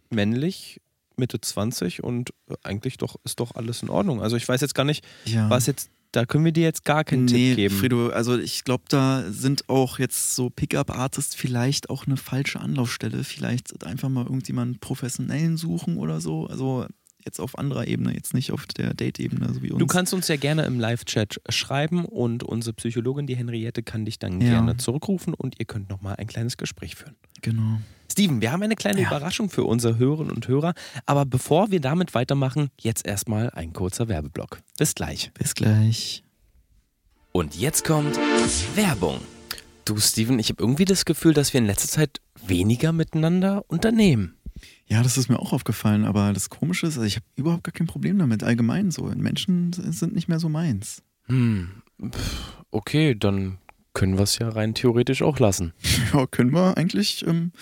Speaker 3: männlich, Mitte 20 und äh, eigentlich doch ist doch alles in Ordnung. Also ich weiß jetzt gar nicht, ja. was jetzt da können wir dir jetzt gar keinen nee, Tipp geben.
Speaker 2: Frido, also ich glaube, da sind auch jetzt so Pickup-Artists vielleicht auch eine falsche Anlaufstelle. Vielleicht einfach mal irgendjemanden professionellen suchen oder so. Also jetzt auf anderer Ebene, jetzt nicht auf der Date-Ebene, so wie uns.
Speaker 3: Du kannst uns ja gerne im Live-Chat schreiben und unsere Psychologin, die Henriette, kann dich dann ja. gerne zurückrufen und ihr könnt nochmal ein kleines Gespräch führen.
Speaker 2: Genau.
Speaker 3: Steven, wir haben eine kleine ja. Überraschung für unsere Hörerinnen und Hörer, aber bevor wir damit weitermachen, jetzt erstmal ein kurzer Werbeblock. Bis gleich.
Speaker 2: Bis gleich.
Speaker 3: Und jetzt kommt Werbung. Du, Steven, ich habe irgendwie das Gefühl, dass wir in letzter Zeit weniger miteinander unternehmen.
Speaker 2: Ja, das ist mir auch aufgefallen, aber das Komische ist, also ich habe überhaupt gar kein Problem damit, allgemein so. Menschen sind nicht mehr so meins.
Speaker 3: Hm, okay, dann können wir es ja rein theoretisch auch lassen. (laughs)
Speaker 2: Ja, können wir eigentlich. Ähm,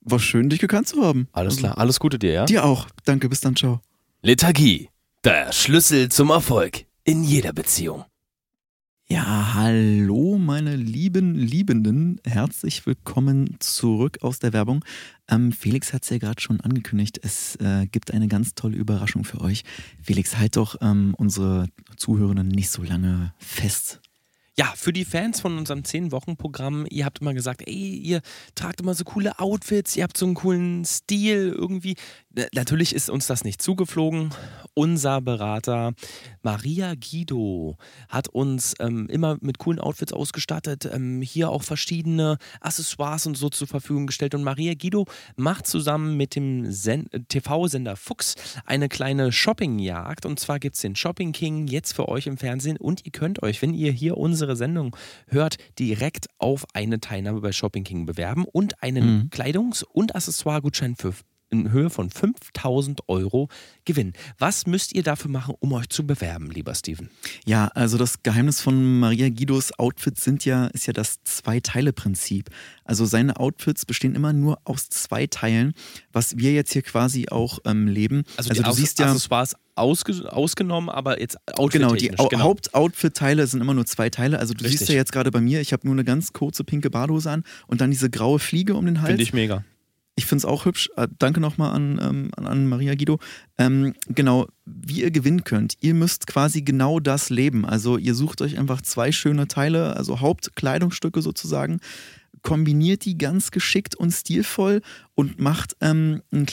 Speaker 2: war schön, dich gekannt zu haben.
Speaker 3: Alles also, klar, alles Gute dir, ja?
Speaker 2: Dir auch. Danke, bis dann, ciao.
Speaker 1: Lethargie, der Schlüssel zum Erfolg in jeder Beziehung.
Speaker 2: Ja, hallo meine lieben Liebenden, herzlich willkommen zurück aus der Werbung. Ähm, Felix hat es ja gerade schon angekündigt, es äh, gibt eine ganz tolle Überraschung für euch. Felix, halt doch ähm, unsere Zuhörenden nicht so lange fest.
Speaker 3: Ja, für die Fans von unserem 10-Wochen-Programm, ihr habt immer gesagt, ey, ihr tragt immer so coole Outfits, ihr habt so einen coolen Stil irgendwie. Natürlich ist uns das nicht zugeflogen. Unser Berater Maria Guido hat uns ähm, immer mit coolen Outfits ausgestattet, ähm, hier auch verschiedene Accessoires und so zur Verfügung gestellt. Und Maria Guido macht zusammen mit dem TV-Sender Fuchs eine kleine Shoppingjagd. Und zwar gibt es den Shopping King jetzt für euch im Fernsehen. Und ihr könnt euch, wenn ihr hier unsere Sendung hört, direkt auf eine Teilnahme bei Shopping King bewerben und einen mhm. Kleidungs- und Accessoire-Gutschein für in Höhe von 5000 Euro gewinnen. Was müsst ihr dafür machen, um euch zu bewerben, lieber Steven?
Speaker 2: Ja, also das Geheimnis von Maria Guidos Outfits sind ja, ist ja das Zwei-Teile-Prinzip. Also seine Outfits bestehen immer nur aus zwei Teilen, was wir jetzt hier quasi auch ähm, leben.
Speaker 3: Also, also du Aus siehst ja. Accessoires ausge ausgenommen, aber jetzt
Speaker 2: Outfit Genau, die genau. Hauptoutfit-Teile sind immer nur zwei Teile. Also du Richtig. siehst ja jetzt gerade bei mir, ich habe nur eine ganz kurze pinke Badehose an und dann diese graue Fliege um den Hals.
Speaker 3: Finde ich mega.
Speaker 2: Ich finde es auch hübsch. Äh, danke nochmal an, ähm, an Maria Guido. Ähm, genau, wie ihr gewinnen könnt. Ihr müsst quasi genau das leben. Also ihr sucht euch einfach zwei schöne Teile, also Hauptkleidungsstücke sozusagen, kombiniert die ganz geschickt und stilvoll und macht ähm, ein,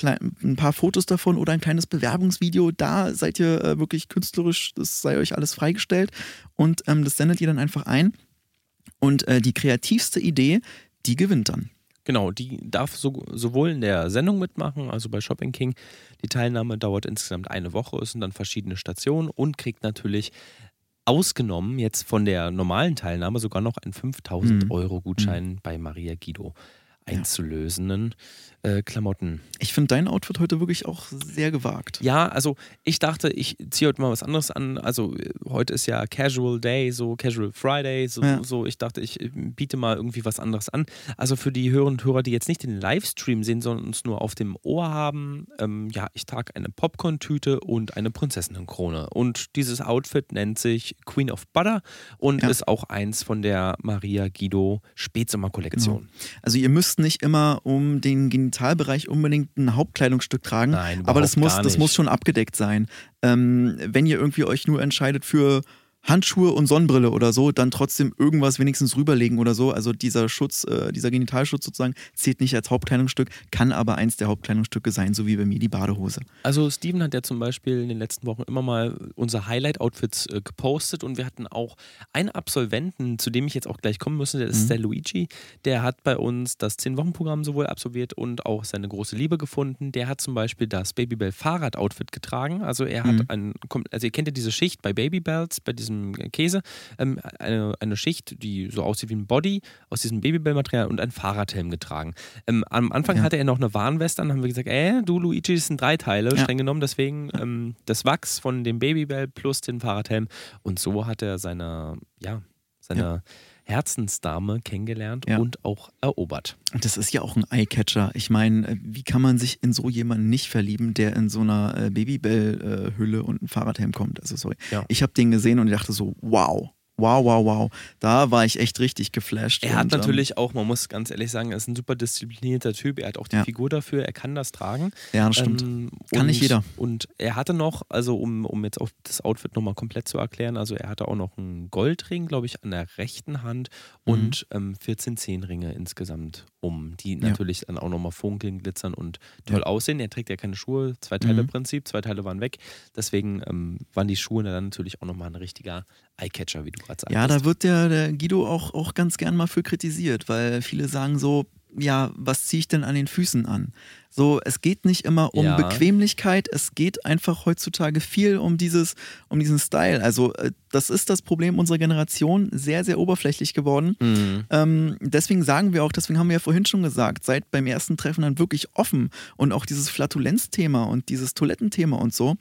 Speaker 2: ein, paar Fotos davon oder ein kleines Bewerbungsvideo. Da seid ihr äh, wirklich künstlerisch, das sei euch alles freigestellt und ähm, das sendet ihr dann einfach ein. Und äh, die kreativste Idee, die gewinnt dann.
Speaker 3: Genau, die darf so, sowohl in der Sendung mitmachen, also bei Shopping King. Die Teilnahme dauert insgesamt eine Woche, es sind dann verschiedene Stationen und kriegt natürlich ausgenommen jetzt von der normalen Teilnahme sogar noch einen 5000 mhm. Euro Gutschein mhm. bei Maria Guido einzulösenden äh, Klamotten.
Speaker 2: Ich finde dein Outfit heute wirklich auch sehr gewagt.
Speaker 3: Ja, also ich dachte, ich ziehe heute mal was anderes an. Also heute ist ja Casual Day, so Casual Friday, so, ja. so. Ich dachte, ich äh, biete mal irgendwie was anderes an. Also für die Hörer und Hörer, die jetzt nicht den Livestream sehen, sondern uns nur auf dem Ohr haben, ähm, ja, ich trage eine Popcorn-Tüte und eine Prinzessinnenkrone. Und dieses Outfit nennt sich Queen of Butter und ja. ist auch eins von der Maria Guido Spätsommer-Kollektion. Genau.
Speaker 2: Also ihr müsst nicht immer um den Genitalbereich unbedingt ein Hauptkleidungsstück tragen, Nein, aber das muss, das muss schon abgedeckt sein. Ähm, wenn ihr irgendwie euch nur entscheidet für Handschuhe und Sonnenbrille oder so, dann trotzdem irgendwas wenigstens rüberlegen oder so. Also dieser Schutz, äh, dieser Genitalschutz sozusagen zählt nicht als Hauptkleidungsstück, kann aber eins der Hauptkleidungsstücke sein, so wie bei mir die Badehose.
Speaker 3: Also Steven hat ja zum Beispiel in den letzten Wochen immer mal unsere Highlight-Outfits äh, gepostet und wir hatten auch einen Absolventen, zu dem ich jetzt auch gleich kommen müsste, der ist mhm. der Luigi. Der hat bei uns das 10-Wochen-Programm sowohl absolviert und auch seine große Liebe gefunden. Der hat zum Beispiel das Babybell Fahrrad-Outfit getragen. Also er hat mhm. ein, also ihr kennt ja diese Schicht bei Babybells, bei diesem diesem Käse ähm, eine, eine Schicht, die so aussieht wie ein Body aus diesem Babybell-Material und ein Fahrradhelm getragen. Ähm, am Anfang ja. hatte er noch eine Warnweste an, haben wir gesagt, äh, du Luigi, das sind drei Teile, ja. streng genommen, deswegen ähm, das Wachs von dem Babybell plus den Fahrradhelm und so hat er seine, ja, seine ja. Herzensdame kennengelernt ja. und auch erobert.
Speaker 2: Das ist ja auch ein Eyecatcher. Ich meine, äh, wie kann man sich in so jemanden nicht verlieben, der in so einer äh, Babybell-Hülle und ein Fahrradhelm kommt? Also sorry. Ja. Ich habe den gesehen und dachte so, wow, wow, wow, wow. Da war ich echt richtig geflasht.
Speaker 3: Er hat und, ähm, natürlich auch, man muss ganz ehrlich sagen, er ist ein super disziplinierter Typ. Er hat auch die ja. Figur dafür, er kann das tragen.
Speaker 2: Ja, das stimmt. Ähm, kann
Speaker 3: und,
Speaker 2: nicht jeder.
Speaker 3: Und er hatte noch, also um, um jetzt auch das Outfit nochmal komplett zu erklären, also er hatte auch noch einen Goldring, glaube ich, an der rechten Hand mhm. und ähm, 14 Zehnringe insgesamt um, die ja. natürlich dann auch nochmal funkeln, glitzern und toll ja. aussehen. Er trägt ja keine Schuhe, zwei Teile mhm. Prinzip, zwei Teile waren weg. Deswegen ähm, waren die Schuhe dann natürlich auch nochmal ein richtiger Eyecatcher, wie du gerade sagst.
Speaker 2: Ja, da wird der, der Guido auch, auch ganz gern mal für kritisiert, weil viele sagen so, ja, was ziehe ich denn an den Füßen an? So, es geht nicht immer um ja. Bequemlichkeit, es geht einfach heutzutage viel um dieses, um diesen Style. Also, äh, das ist das Problem unserer Generation, sehr, sehr oberflächlich geworden. Mhm. Ähm, deswegen sagen wir auch, deswegen haben wir ja vorhin schon gesagt, seid beim ersten Treffen dann wirklich offen und auch dieses Flatulenz-Thema und dieses Toilettenthema und so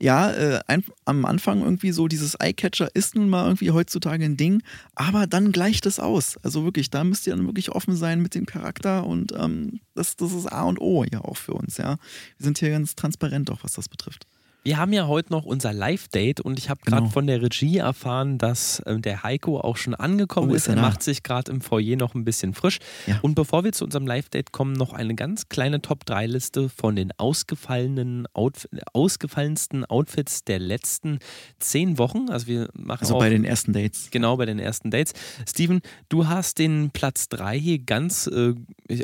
Speaker 2: ja, äh, ein, am Anfang irgendwie so dieses Eyecatcher ist nun mal irgendwie heutzutage ein Ding, aber dann gleicht es aus. Also wirklich, da müsst ihr dann wirklich offen sein mit dem Charakter und ähm, das, das ist A und O ja auch für uns, ja. Wir sind hier ganz transparent auch, was das betrifft.
Speaker 3: Wir haben ja heute noch unser Live-Date und ich habe gerade genau. von der Regie erfahren, dass äh, der Heiko auch schon angekommen oh, ist. Er da? macht sich gerade im Foyer noch ein bisschen frisch. Ja. Und bevor wir zu unserem Live-Date kommen, noch eine ganz kleine Top-3-Liste von den ausgefallenen Outf ausgefallensten Outfits der letzten zehn Wochen. Also wir machen
Speaker 2: Also bei den ersten Dates.
Speaker 3: Genau, bei den ersten Dates. Steven, du hast den Platz 3 hier ganz, äh,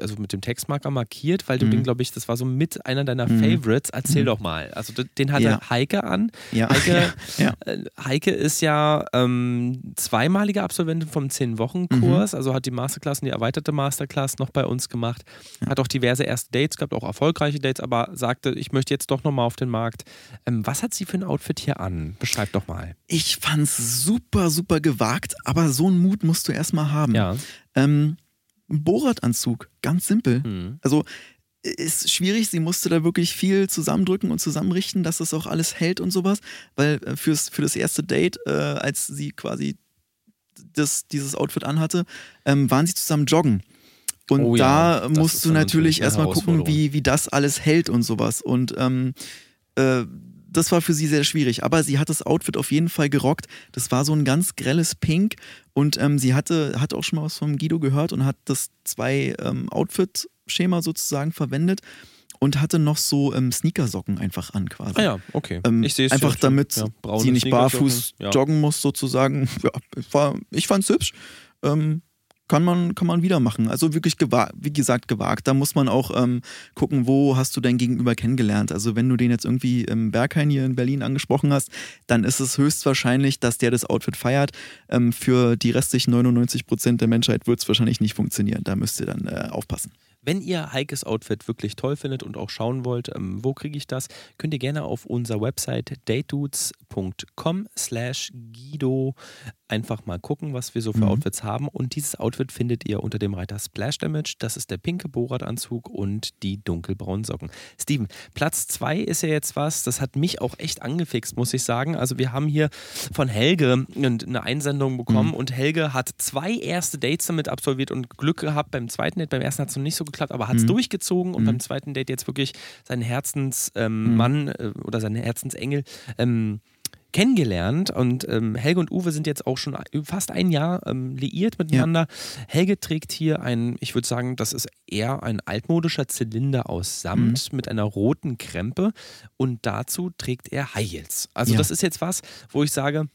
Speaker 3: also mit dem Textmarker markiert, weil du mhm. den, glaube ich, das war so mit einer deiner mhm. Favorites. Erzähl mhm. doch mal. Also den hat ja. Heike an. Ja. (laughs) Heike, ja. Äh, Heike ist ja ähm, zweimalige Absolventin vom 10-Wochen-Kurs, mhm. also hat die Masterclass und die erweiterte Masterclass noch bei uns gemacht. Hat auch diverse erste Dates gehabt, auch erfolgreiche Dates, aber sagte, ich möchte jetzt doch nochmal auf den Markt. Ähm, was hat sie für ein Outfit hier an? Beschreib doch mal.
Speaker 2: Ich fand's super, super gewagt, aber so einen Mut musst du erstmal haben. Ja. Ähm, Bohrradanzug, ganz simpel. Mhm. Also ist schwierig. Sie musste da wirklich viel zusammendrücken und zusammenrichten, dass das auch alles hält und sowas. Weil äh, fürs, für das erste Date, äh, als sie quasi das, dieses Outfit anhatte, ähm, waren sie zusammen joggen. Und oh, da ja. musst du natürlich erstmal gucken, wie, wie das alles hält und sowas. Und ähm, äh, das war für sie sehr schwierig. Aber sie hat das Outfit auf jeden Fall gerockt. Das war so ein ganz grelles Pink. Und ähm, sie hatte, hatte auch schon mal was vom Guido gehört und hat das zwei ähm, Outfit Schema sozusagen verwendet und hatte noch so ähm, Sneakersocken einfach an quasi.
Speaker 3: Ah ja, okay.
Speaker 2: Ähm, ich sehe es Einfach damit ja, sie nicht barfuß ja. joggen muss sozusagen. (laughs) Ja, war, ich fand's hübsch. Ähm, kann man, kann man wieder machen. Also wirklich, gewagt, wie gesagt, gewagt. Da muss man auch ähm, gucken, wo hast du dein Gegenüber kennengelernt. Also wenn du den jetzt irgendwie im Berghain hier in Berlin angesprochen hast, dann ist es höchstwahrscheinlich, dass der das Outfit feiert. Ähm, für die restlichen 99 Prozent der Menschheit wird es wahrscheinlich nicht funktionieren. Da müsst ihr dann äh, aufpassen.
Speaker 3: Wenn ihr Heikes Outfit wirklich toll findet und auch schauen wollt, ähm, wo kriege ich das, könnt ihr gerne auf unserer Website datedudes.com slash Guido einfach mal gucken, was wir so für mhm. Outfits haben. Und dieses Outfit findet ihr unter dem Reiter Splash Damage. Das ist der pinke Bohrradanzug und die dunkelbraunen Socken. Steven, Platz 2 ist ja jetzt was, das hat mich auch echt angefixt, muss ich sagen. Also wir haben hier von Helge eine Einsendung bekommen mhm. und Helge hat zwei erste Dates damit absolviert und Glück gehabt beim zweiten Date. Beim ersten hat es noch nicht so geklappt, aber hat es mhm. durchgezogen und mhm. beim zweiten Date jetzt wirklich seinen Herzensmann ähm, mhm. äh, oder seinen Herzensengel ähm, kennengelernt und ähm, Helge und Uwe sind jetzt auch schon fast ein Jahr ähm, liiert miteinander. Ja. Helge trägt hier ein, ich würde sagen, das ist eher ein altmodischer Zylinder aus Samt mhm. mit einer roten Krempe und dazu trägt er High Heels. Also ja. das ist jetzt was, wo ich sage,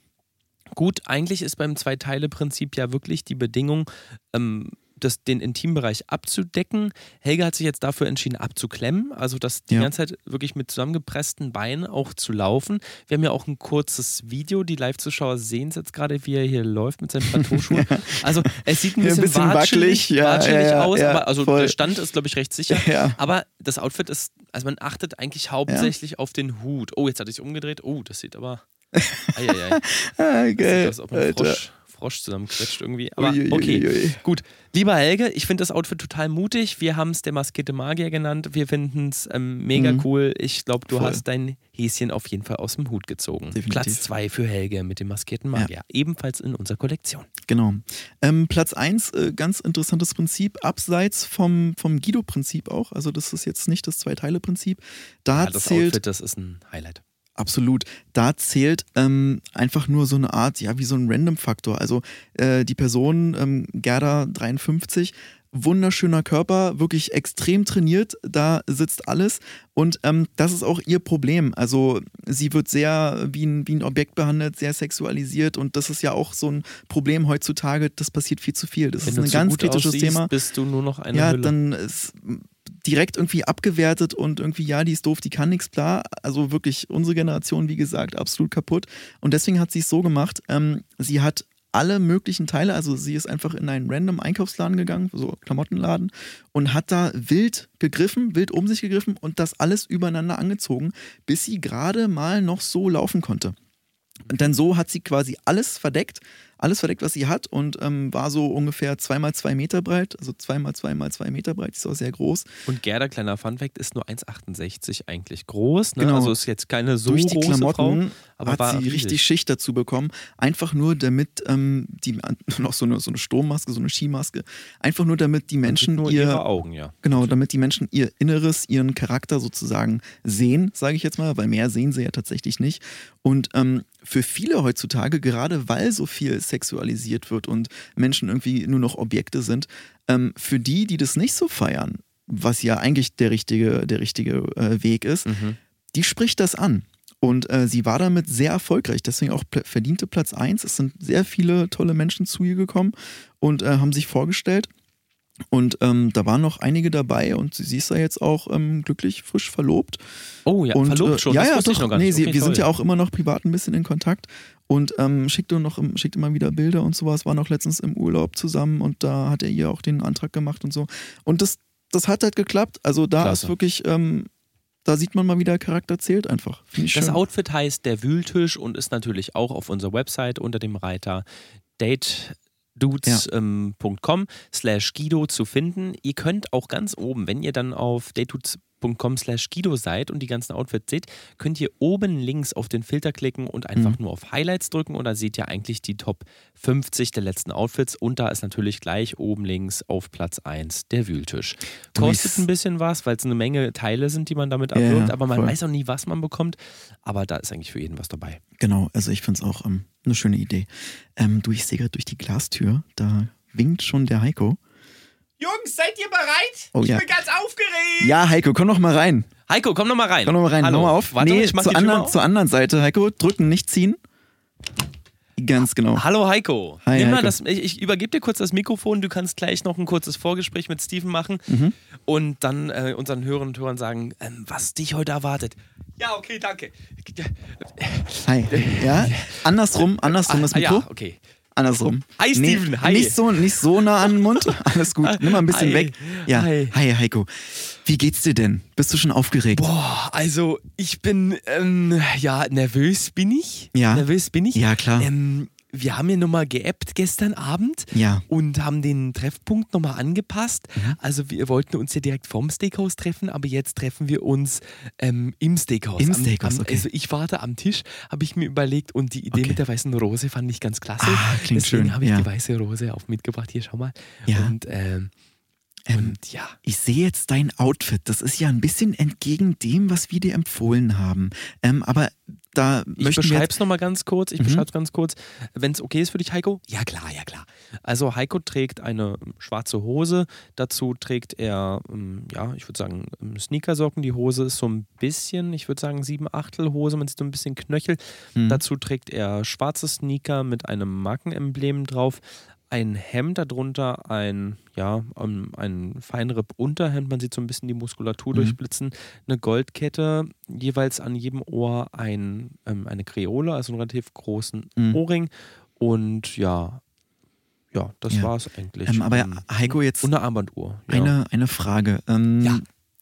Speaker 3: gut, eigentlich ist beim Zwei-Teile-Prinzip ja wirklich die Bedingung, ähm, das, den Intimbereich abzudecken. Helga hat sich jetzt dafür entschieden, abzuklemmen, also das die ja. ganze Zeit wirklich mit zusammengepressten Beinen auch zu laufen. Wir haben ja auch ein kurzes Video, die Live-Zuschauer sehen es jetzt gerade, wie er hier läuft mit seinen Plateauschuhen. (laughs) Also es sieht ein bisschen, ja, ein bisschen wackelig, ja, watschelig aus, aber also voll. der Stand ist, glaube ich, recht sicher. Aber das Outfit ist, also man achtet eigentlich hauptsächlich auf den Hut. Oh, jetzt hat er sich umgedreht. Oh, das sieht aber. (laughs) Eieiei. ah, geil. Das sieht aus, ob ein Frosch Frosch zusammenquetscht irgendwie. Aber okay, gut. Lieber Helge, ich finde das Outfit total mutig. Wir haben es der maskierte Magier genannt. Wir finden es ähm, mega mhm. cool. Ich glaube, du Voll. hast dein Häschen auf jeden Fall aus dem Hut gezogen. Definitiv. Platz 2 für Helge mit dem maskierten Magier. Ja. Ebenfalls in unserer Kollektion.
Speaker 2: Genau. Ähm, Platz 1, äh, ganz interessantes Prinzip, abseits vom, vom Guido-Prinzip auch. Also, das ist jetzt nicht das Zwei-Teile-Prinzip. Da
Speaker 3: ja, das
Speaker 2: zählt,
Speaker 3: Outfit, das ist ein Highlight.
Speaker 2: Absolut. Da zählt ähm, einfach nur so eine Art, ja, wie so ein Random-Faktor. Also äh, die Person, ähm, Gerda 53, wunderschöner Körper, wirklich extrem trainiert, da sitzt alles. Und ähm, das ist auch ihr Problem. Also sie wird sehr wie ein, wie ein Objekt behandelt, sehr sexualisiert und das ist ja auch so ein Problem heutzutage, das passiert viel zu viel. Das
Speaker 3: Wenn
Speaker 2: ist ein ganz kritisches Thema.
Speaker 3: bist du nur noch eine
Speaker 2: Ja,
Speaker 3: Hülle.
Speaker 2: dann ist direkt irgendwie abgewertet und irgendwie, ja, die ist doof, die kann nichts, bla. Also wirklich unsere Generation, wie gesagt, absolut kaputt. Und deswegen hat sie es so gemacht, ähm, sie hat alle möglichen Teile. Also sie ist einfach in einen random Einkaufsladen gegangen, so Klamottenladen, und hat da wild gegriffen, wild um sich gegriffen und das alles übereinander angezogen, bis sie gerade mal noch so laufen konnte. Und dann so hat sie quasi alles verdeckt, alles verdeckt, was sie hat und ähm, war so ungefähr zweimal zwei Meter breit, also zweimal zweimal zwei Meter breit, ist auch sehr groß.
Speaker 3: Und Gerda, kleiner Funfact, ist nur 1,68 eigentlich groß. Ne?
Speaker 2: Genau.
Speaker 3: Also ist jetzt keine so
Speaker 2: Durch die
Speaker 3: große
Speaker 2: Klamotten
Speaker 3: Frau, aber
Speaker 2: hat sie
Speaker 3: riesig.
Speaker 2: richtig Schicht dazu bekommen, einfach nur damit ähm, die (laughs) noch so eine, so eine Sturmmaske, so eine Skimaske, einfach nur damit die Menschen
Speaker 3: nur
Speaker 2: ihr
Speaker 3: ihre Augen, ja.
Speaker 2: Genau, damit die Menschen ihr Inneres, ihren Charakter sozusagen sehen, sage ich jetzt mal, weil mehr sehen sie ja tatsächlich nicht. Und ähm, für viele heutzutage, gerade weil so viel sexualisiert wird und Menschen irgendwie nur noch Objekte sind, ähm, für die, die das nicht so feiern, was ja eigentlich der richtige, der richtige äh, Weg ist,
Speaker 3: Mhm.
Speaker 2: die spricht das an. Und äh, sie war damit sehr erfolgreich, deswegen auch verdiente Platz 1. Es sind sehr viele tolle Menschen zu ihr gekommen und äh, haben sich vorgestellt. Und ähm, da waren noch einige dabei und sie ist da jetzt auch ähm, glücklich, frisch verlobt.
Speaker 3: Oh ja,
Speaker 2: und,
Speaker 3: verlobt
Speaker 2: äh,
Speaker 3: schon.
Speaker 2: Ja,
Speaker 3: das
Speaker 2: ja,
Speaker 3: ich
Speaker 2: doch. nee, sie,
Speaker 3: Okay,
Speaker 2: wir sind
Speaker 3: toll.
Speaker 2: ja auch immer noch privat ein bisschen in Kontakt und ähm, schickt, noch, schickt immer wieder Bilder und sowas. War noch letztens im Urlaub zusammen und da hat er ihr auch den Antrag gemacht und so. Und das, das hat halt geklappt. Also da
Speaker 3: Klasse.
Speaker 2: ist wirklich, ähm, da sieht man mal wieder, Charakter zählt einfach.
Speaker 3: Das. Outfit heißt der Wühltisch und ist natürlich auch auf unserer Website unter dem Reiter datedudes.com slash Guido zu finden. Ihr könnt auch ganz oben, wenn ihr dann auf datedudes.com slash Guido seid und die ganzen Outfits seht, könnt ihr oben links auf den Filter klicken und einfach nur auf Highlights drücken und da seht ihr eigentlich die Top 50 der letzten Outfits und da ist natürlich gleich oben links auf Platz 1 der Wühltisch. Kostet ein bisschen was, weil es eine Menge Teile sind, die man damit
Speaker 2: Ja,
Speaker 3: abwirkt, aber man
Speaker 2: voll.
Speaker 3: weiß auch nie, was man bekommt. Aber da ist eigentlich für jeden was dabei.
Speaker 2: Genau, also ich finde es auch ähm, eine schöne Idee. Ähm, du, ich sehe gerade durch die Glastür, da winkt schon der Heiko.
Speaker 4: Jungs, seid ihr bereit?
Speaker 2: Oh
Speaker 4: ich
Speaker 2: ja.
Speaker 4: bin ganz aufgeregt.
Speaker 2: Ja, Heiko, komm doch mal rein.
Speaker 3: Heiko, komm noch mal rein.
Speaker 2: Komm doch mal rein.
Speaker 3: Hallo.
Speaker 2: Mach mal auf.
Speaker 3: Warte,
Speaker 2: nee,
Speaker 3: ich mach
Speaker 2: zur,
Speaker 3: mal
Speaker 2: anderen,
Speaker 3: auf.
Speaker 2: zur anderen Seite, Heiko. Drücken, nicht ziehen. Ganz genau.
Speaker 3: Hallo Heiko.
Speaker 2: Hi,
Speaker 3: Nimm mal
Speaker 2: Heiko.
Speaker 3: das, ich, ich übergebe dir kurz das Mikrofon. Du kannst gleich noch ein kurzes Vorgespräch mit Steven machen
Speaker 2: Mhm.
Speaker 3: und dann äh, unseren Hörern und Hörern sagen, ähm, was dich heute erwartet. Ja, okay, danke.
Speaker 2: Hi. Ja, andersrum, andersrum das
Speaker 3: Ah,
Speaker 2: Mikro.
Speaker 3: ja, okay.
Speaker 2: Andersrum.
Speaker 3: Hi, Steven.
Speaker 2: Nee,
Speaker 3: Hi.
Speaker 2: Nicht so, nicht so nah an den Mund. (laughs) Alles gut. Nimm mal ein bisschen
Speaker 3: Hi.
Speaker 2: weg. Ja.
Speaker 3: Hi.
Speaker 2: Hi, Heiko. Wie geht's dir denn? Bist du schon aufgeregt?
Speaker 3: Boah, also ich bin, ähm, ja, nervös bin ich.
Speaker 2: Ja.
Speaker 3: Nervös bin ich.
Speaker 2: Ja, klar.
Speaker 3: Ähm, wir haben ja nochmal geappt gestern Abend
Speaker 2: Ja.
Speaker 3: und haben den Treffpunkt nochmal angepasst.
Speaker 2: Mhm.
Speaker 3: Also wir wollten uns ja direkt vom Steakhouse treffen, aber jetzt treffen wir uns ähm, im Steakhouse.
Speaker 2: Im
Speaker 3: Am-
Speaker 2: Steakhouse,
Speaker 3: am,
Speaker 2: okay.
Speaker 3: Also ich warte am Tisch, habe ich mir überlegt und die Idee
Speaker 2: Okay.
Speaker 3: mit der weißen Rose fand ich ganz klasse.
Speaker 2: Ah, klingt
Speaker 3: Deswegen
Speaker 2: schön,
Speaker 3: habe ich
Speaker 2: ja.
Speaker 3: die weiße Rose auch mitgebracht. Hier, schau mal.
Speaker 2: Ja.
Speaker 3: Und, ähm,
Speaker 2: Ähm,
Speaker 3: und ja.
Speaker 2: Ich sehe jetzt dein Outfit. Das ist ja ein bisschen entgegen dem, was wir dir empfohlen haben. Ähm, aber da
Speaker 3: Ich es nochmal ganz kurz. Ich
Speaker 2: Mhm.
Speaker 3: beschreibe es ganz kurz. Wenn es okay ist für dich, Heiko? Ja, klar, ja, klar. Also, Heiko trägt eine schwarze Hose. Dazu trägt er, ähm, ja, ich würde sagen, ähm, Sneakersocken. Die Hose ist so ein bisschen, ich würde sagen, sieben Achtel Hose. Man sieht so ein bisschen Knöchel.
Speaker 2: Mhm.
Speaker 3: Dazu trägt er schwarze Sneaker mit einem Markenemblem drauf. Ein Hemd, darunter ein, ja, ähm, ein Feinripp-Unterhemd. Man sieht so ein bisschen die Muskulatur
Speaker 2: Mhm.
Speaker 3: durchblitzen. Eine Goldkette, jeweils an jedem Ohr ein, ähm, eine Kreole, also einen relativ großen
Speaker 2: Mhm.
Speaker 3: Ohrring. Und ja, ja, das
Speaker 2: Ja.
Speaker 3: war es eigentlich.
Speaker 2: ähm, aber Heiko, jetzt
Speaker 3: und eine Armbanduhr. Ja.
Speaker 2: eine, eine Frage. Ähm,
Speaker 3: Ja.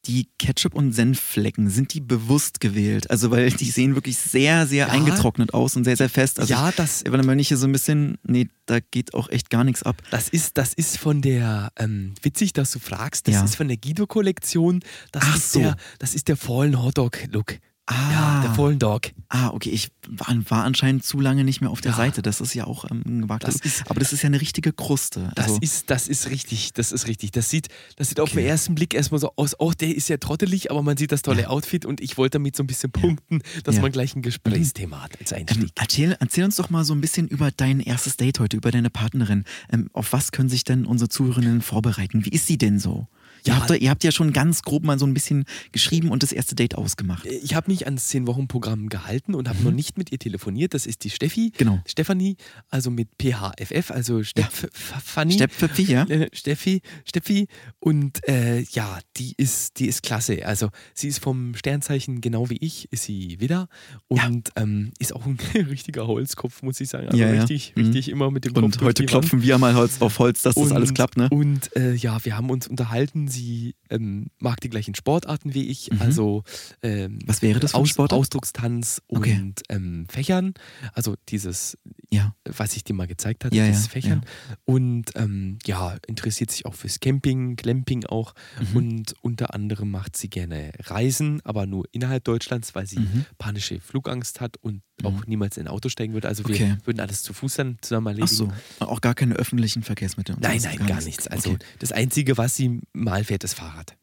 Speaker 2: Die Ketchup- und Senfflecken, sind die bewusst gewählt? Also, weil die sehen wirklich sehr, sehr
Speaker 3: Ja.
Speaker 2: eingetrocknet aus und sehr, sehr fest. Also,
Speaker 3: ja, das,
Speaker 2: wenn man nicht hier so ein bisschen, nee, da geht auch echt gar nichts ab.
Speaker 3: Das ist, das ist von der, ähm, witzig, dass du fragst, das
Speaker 2: Ja.
Speaker 3: ist von der Guido-Kollektion. Das,
Speaker 2: Ach
Speaker 3: ist
Speaker 2: so.
Speaker 3: der, das ist der Fallen Hotdog-Look.
Speaker 2: Ah.
Speaker 3: Ja, der Fallen Dog.
Speaker 2: Ah, okay. Ich war, war anscheinend zu lange nicht mehr auf der ja. Seite. Das ist ja auch ähm, ein gewagtes. Ist, aber das ist ja eine richtige Kruste.
Speaker 3: Also das, ist, das ist richtig. Das ist richtig. Das sieht, das sieht okay. auf den ersten Blick erstmal so aus. Oh, der ist ja trottelig, aber man sieht das tolle ja. Outfit und ich wollte damit so ein bisschen punkten, dass ja. man gleich ein Gesprächsthema hat als Einstieg. Ähm,
Speaker 2: erzähl, erzähl, uns doch mal so ein bisschen über dein erstes Date heute, über deine Partnerin. Ähm, auf was können sich denn unsere Zuhörerinnen vorbereiten? Wie ist sie denn so? Ja. Ihr, habt, ihr habt ja schon ganz grob mal so ein bisschen geschrieben und das erste Date ausgemacht.
Speaker 3: Äh, ich habe mich ans 10-Wochen-Programm gehalten und habe mhm. noch nicht mit ihr telefoniert. Das ist die Steffi.
Speaker 2: Genau.
Speaker 3: Stefanie, also mit PHFF, also Stefanie.
Speaker 2: Ja. Steffi, ja. (laughs)
Speaker 3: Äh, Steffi, Steffi. Und äh, ja, die ist, die ist klasse. Also sie ist vom Sternzeichen genau wie ich, ist sie wieder und ja. ähm, ist auch ein (laughs) richtiger Holzkopf, muss ich sagen. Also
Speaker 2: ja,
Speaker 3: richtig, mhm. richtig immer mit dem Kopf.
Speaker 2: Und heute klopfen wir mal Holz auf Holz, dass und, das alles klappt, ne?
Speaker 3: Und äh, ja, wir haben uns unterhalten sie ähm, mag die gleichen Sportarten wie ich, mhm. also
Speaker 2: ähm, was wäre das für Aus Sportart?
Speaker 3: Ausdruckstanz okay. und ähm, Fächern, also dieses,
Speaker 2: ja.
Speaker 3: was ich dir mal gezeigt hatte,
Speaker 2: ja,
Speaker 3: dieses
Speaker 2: ja,
Speaker 3: Fächern und ähm, ja, interessiert sich auch fürs Camping, Glamping auch mhm. und unter anderem macht sie gerne Reisen, aber nur innerhalb Deutschlands, weil sie mhm. panische Flugangst hat und auch mhm. niemals in ein Auto steigen würde. Also wir okay. würden alles zu Fuß dann zusammen erledigen.
Speaker 2: Ach so, auch gar keine öffentlichen Verkehrsmittel?
Speaker 3: Nein, nein, gar, gar nichts. Also okay. das Einzige, was sie mal fährt, ist Fahrrad.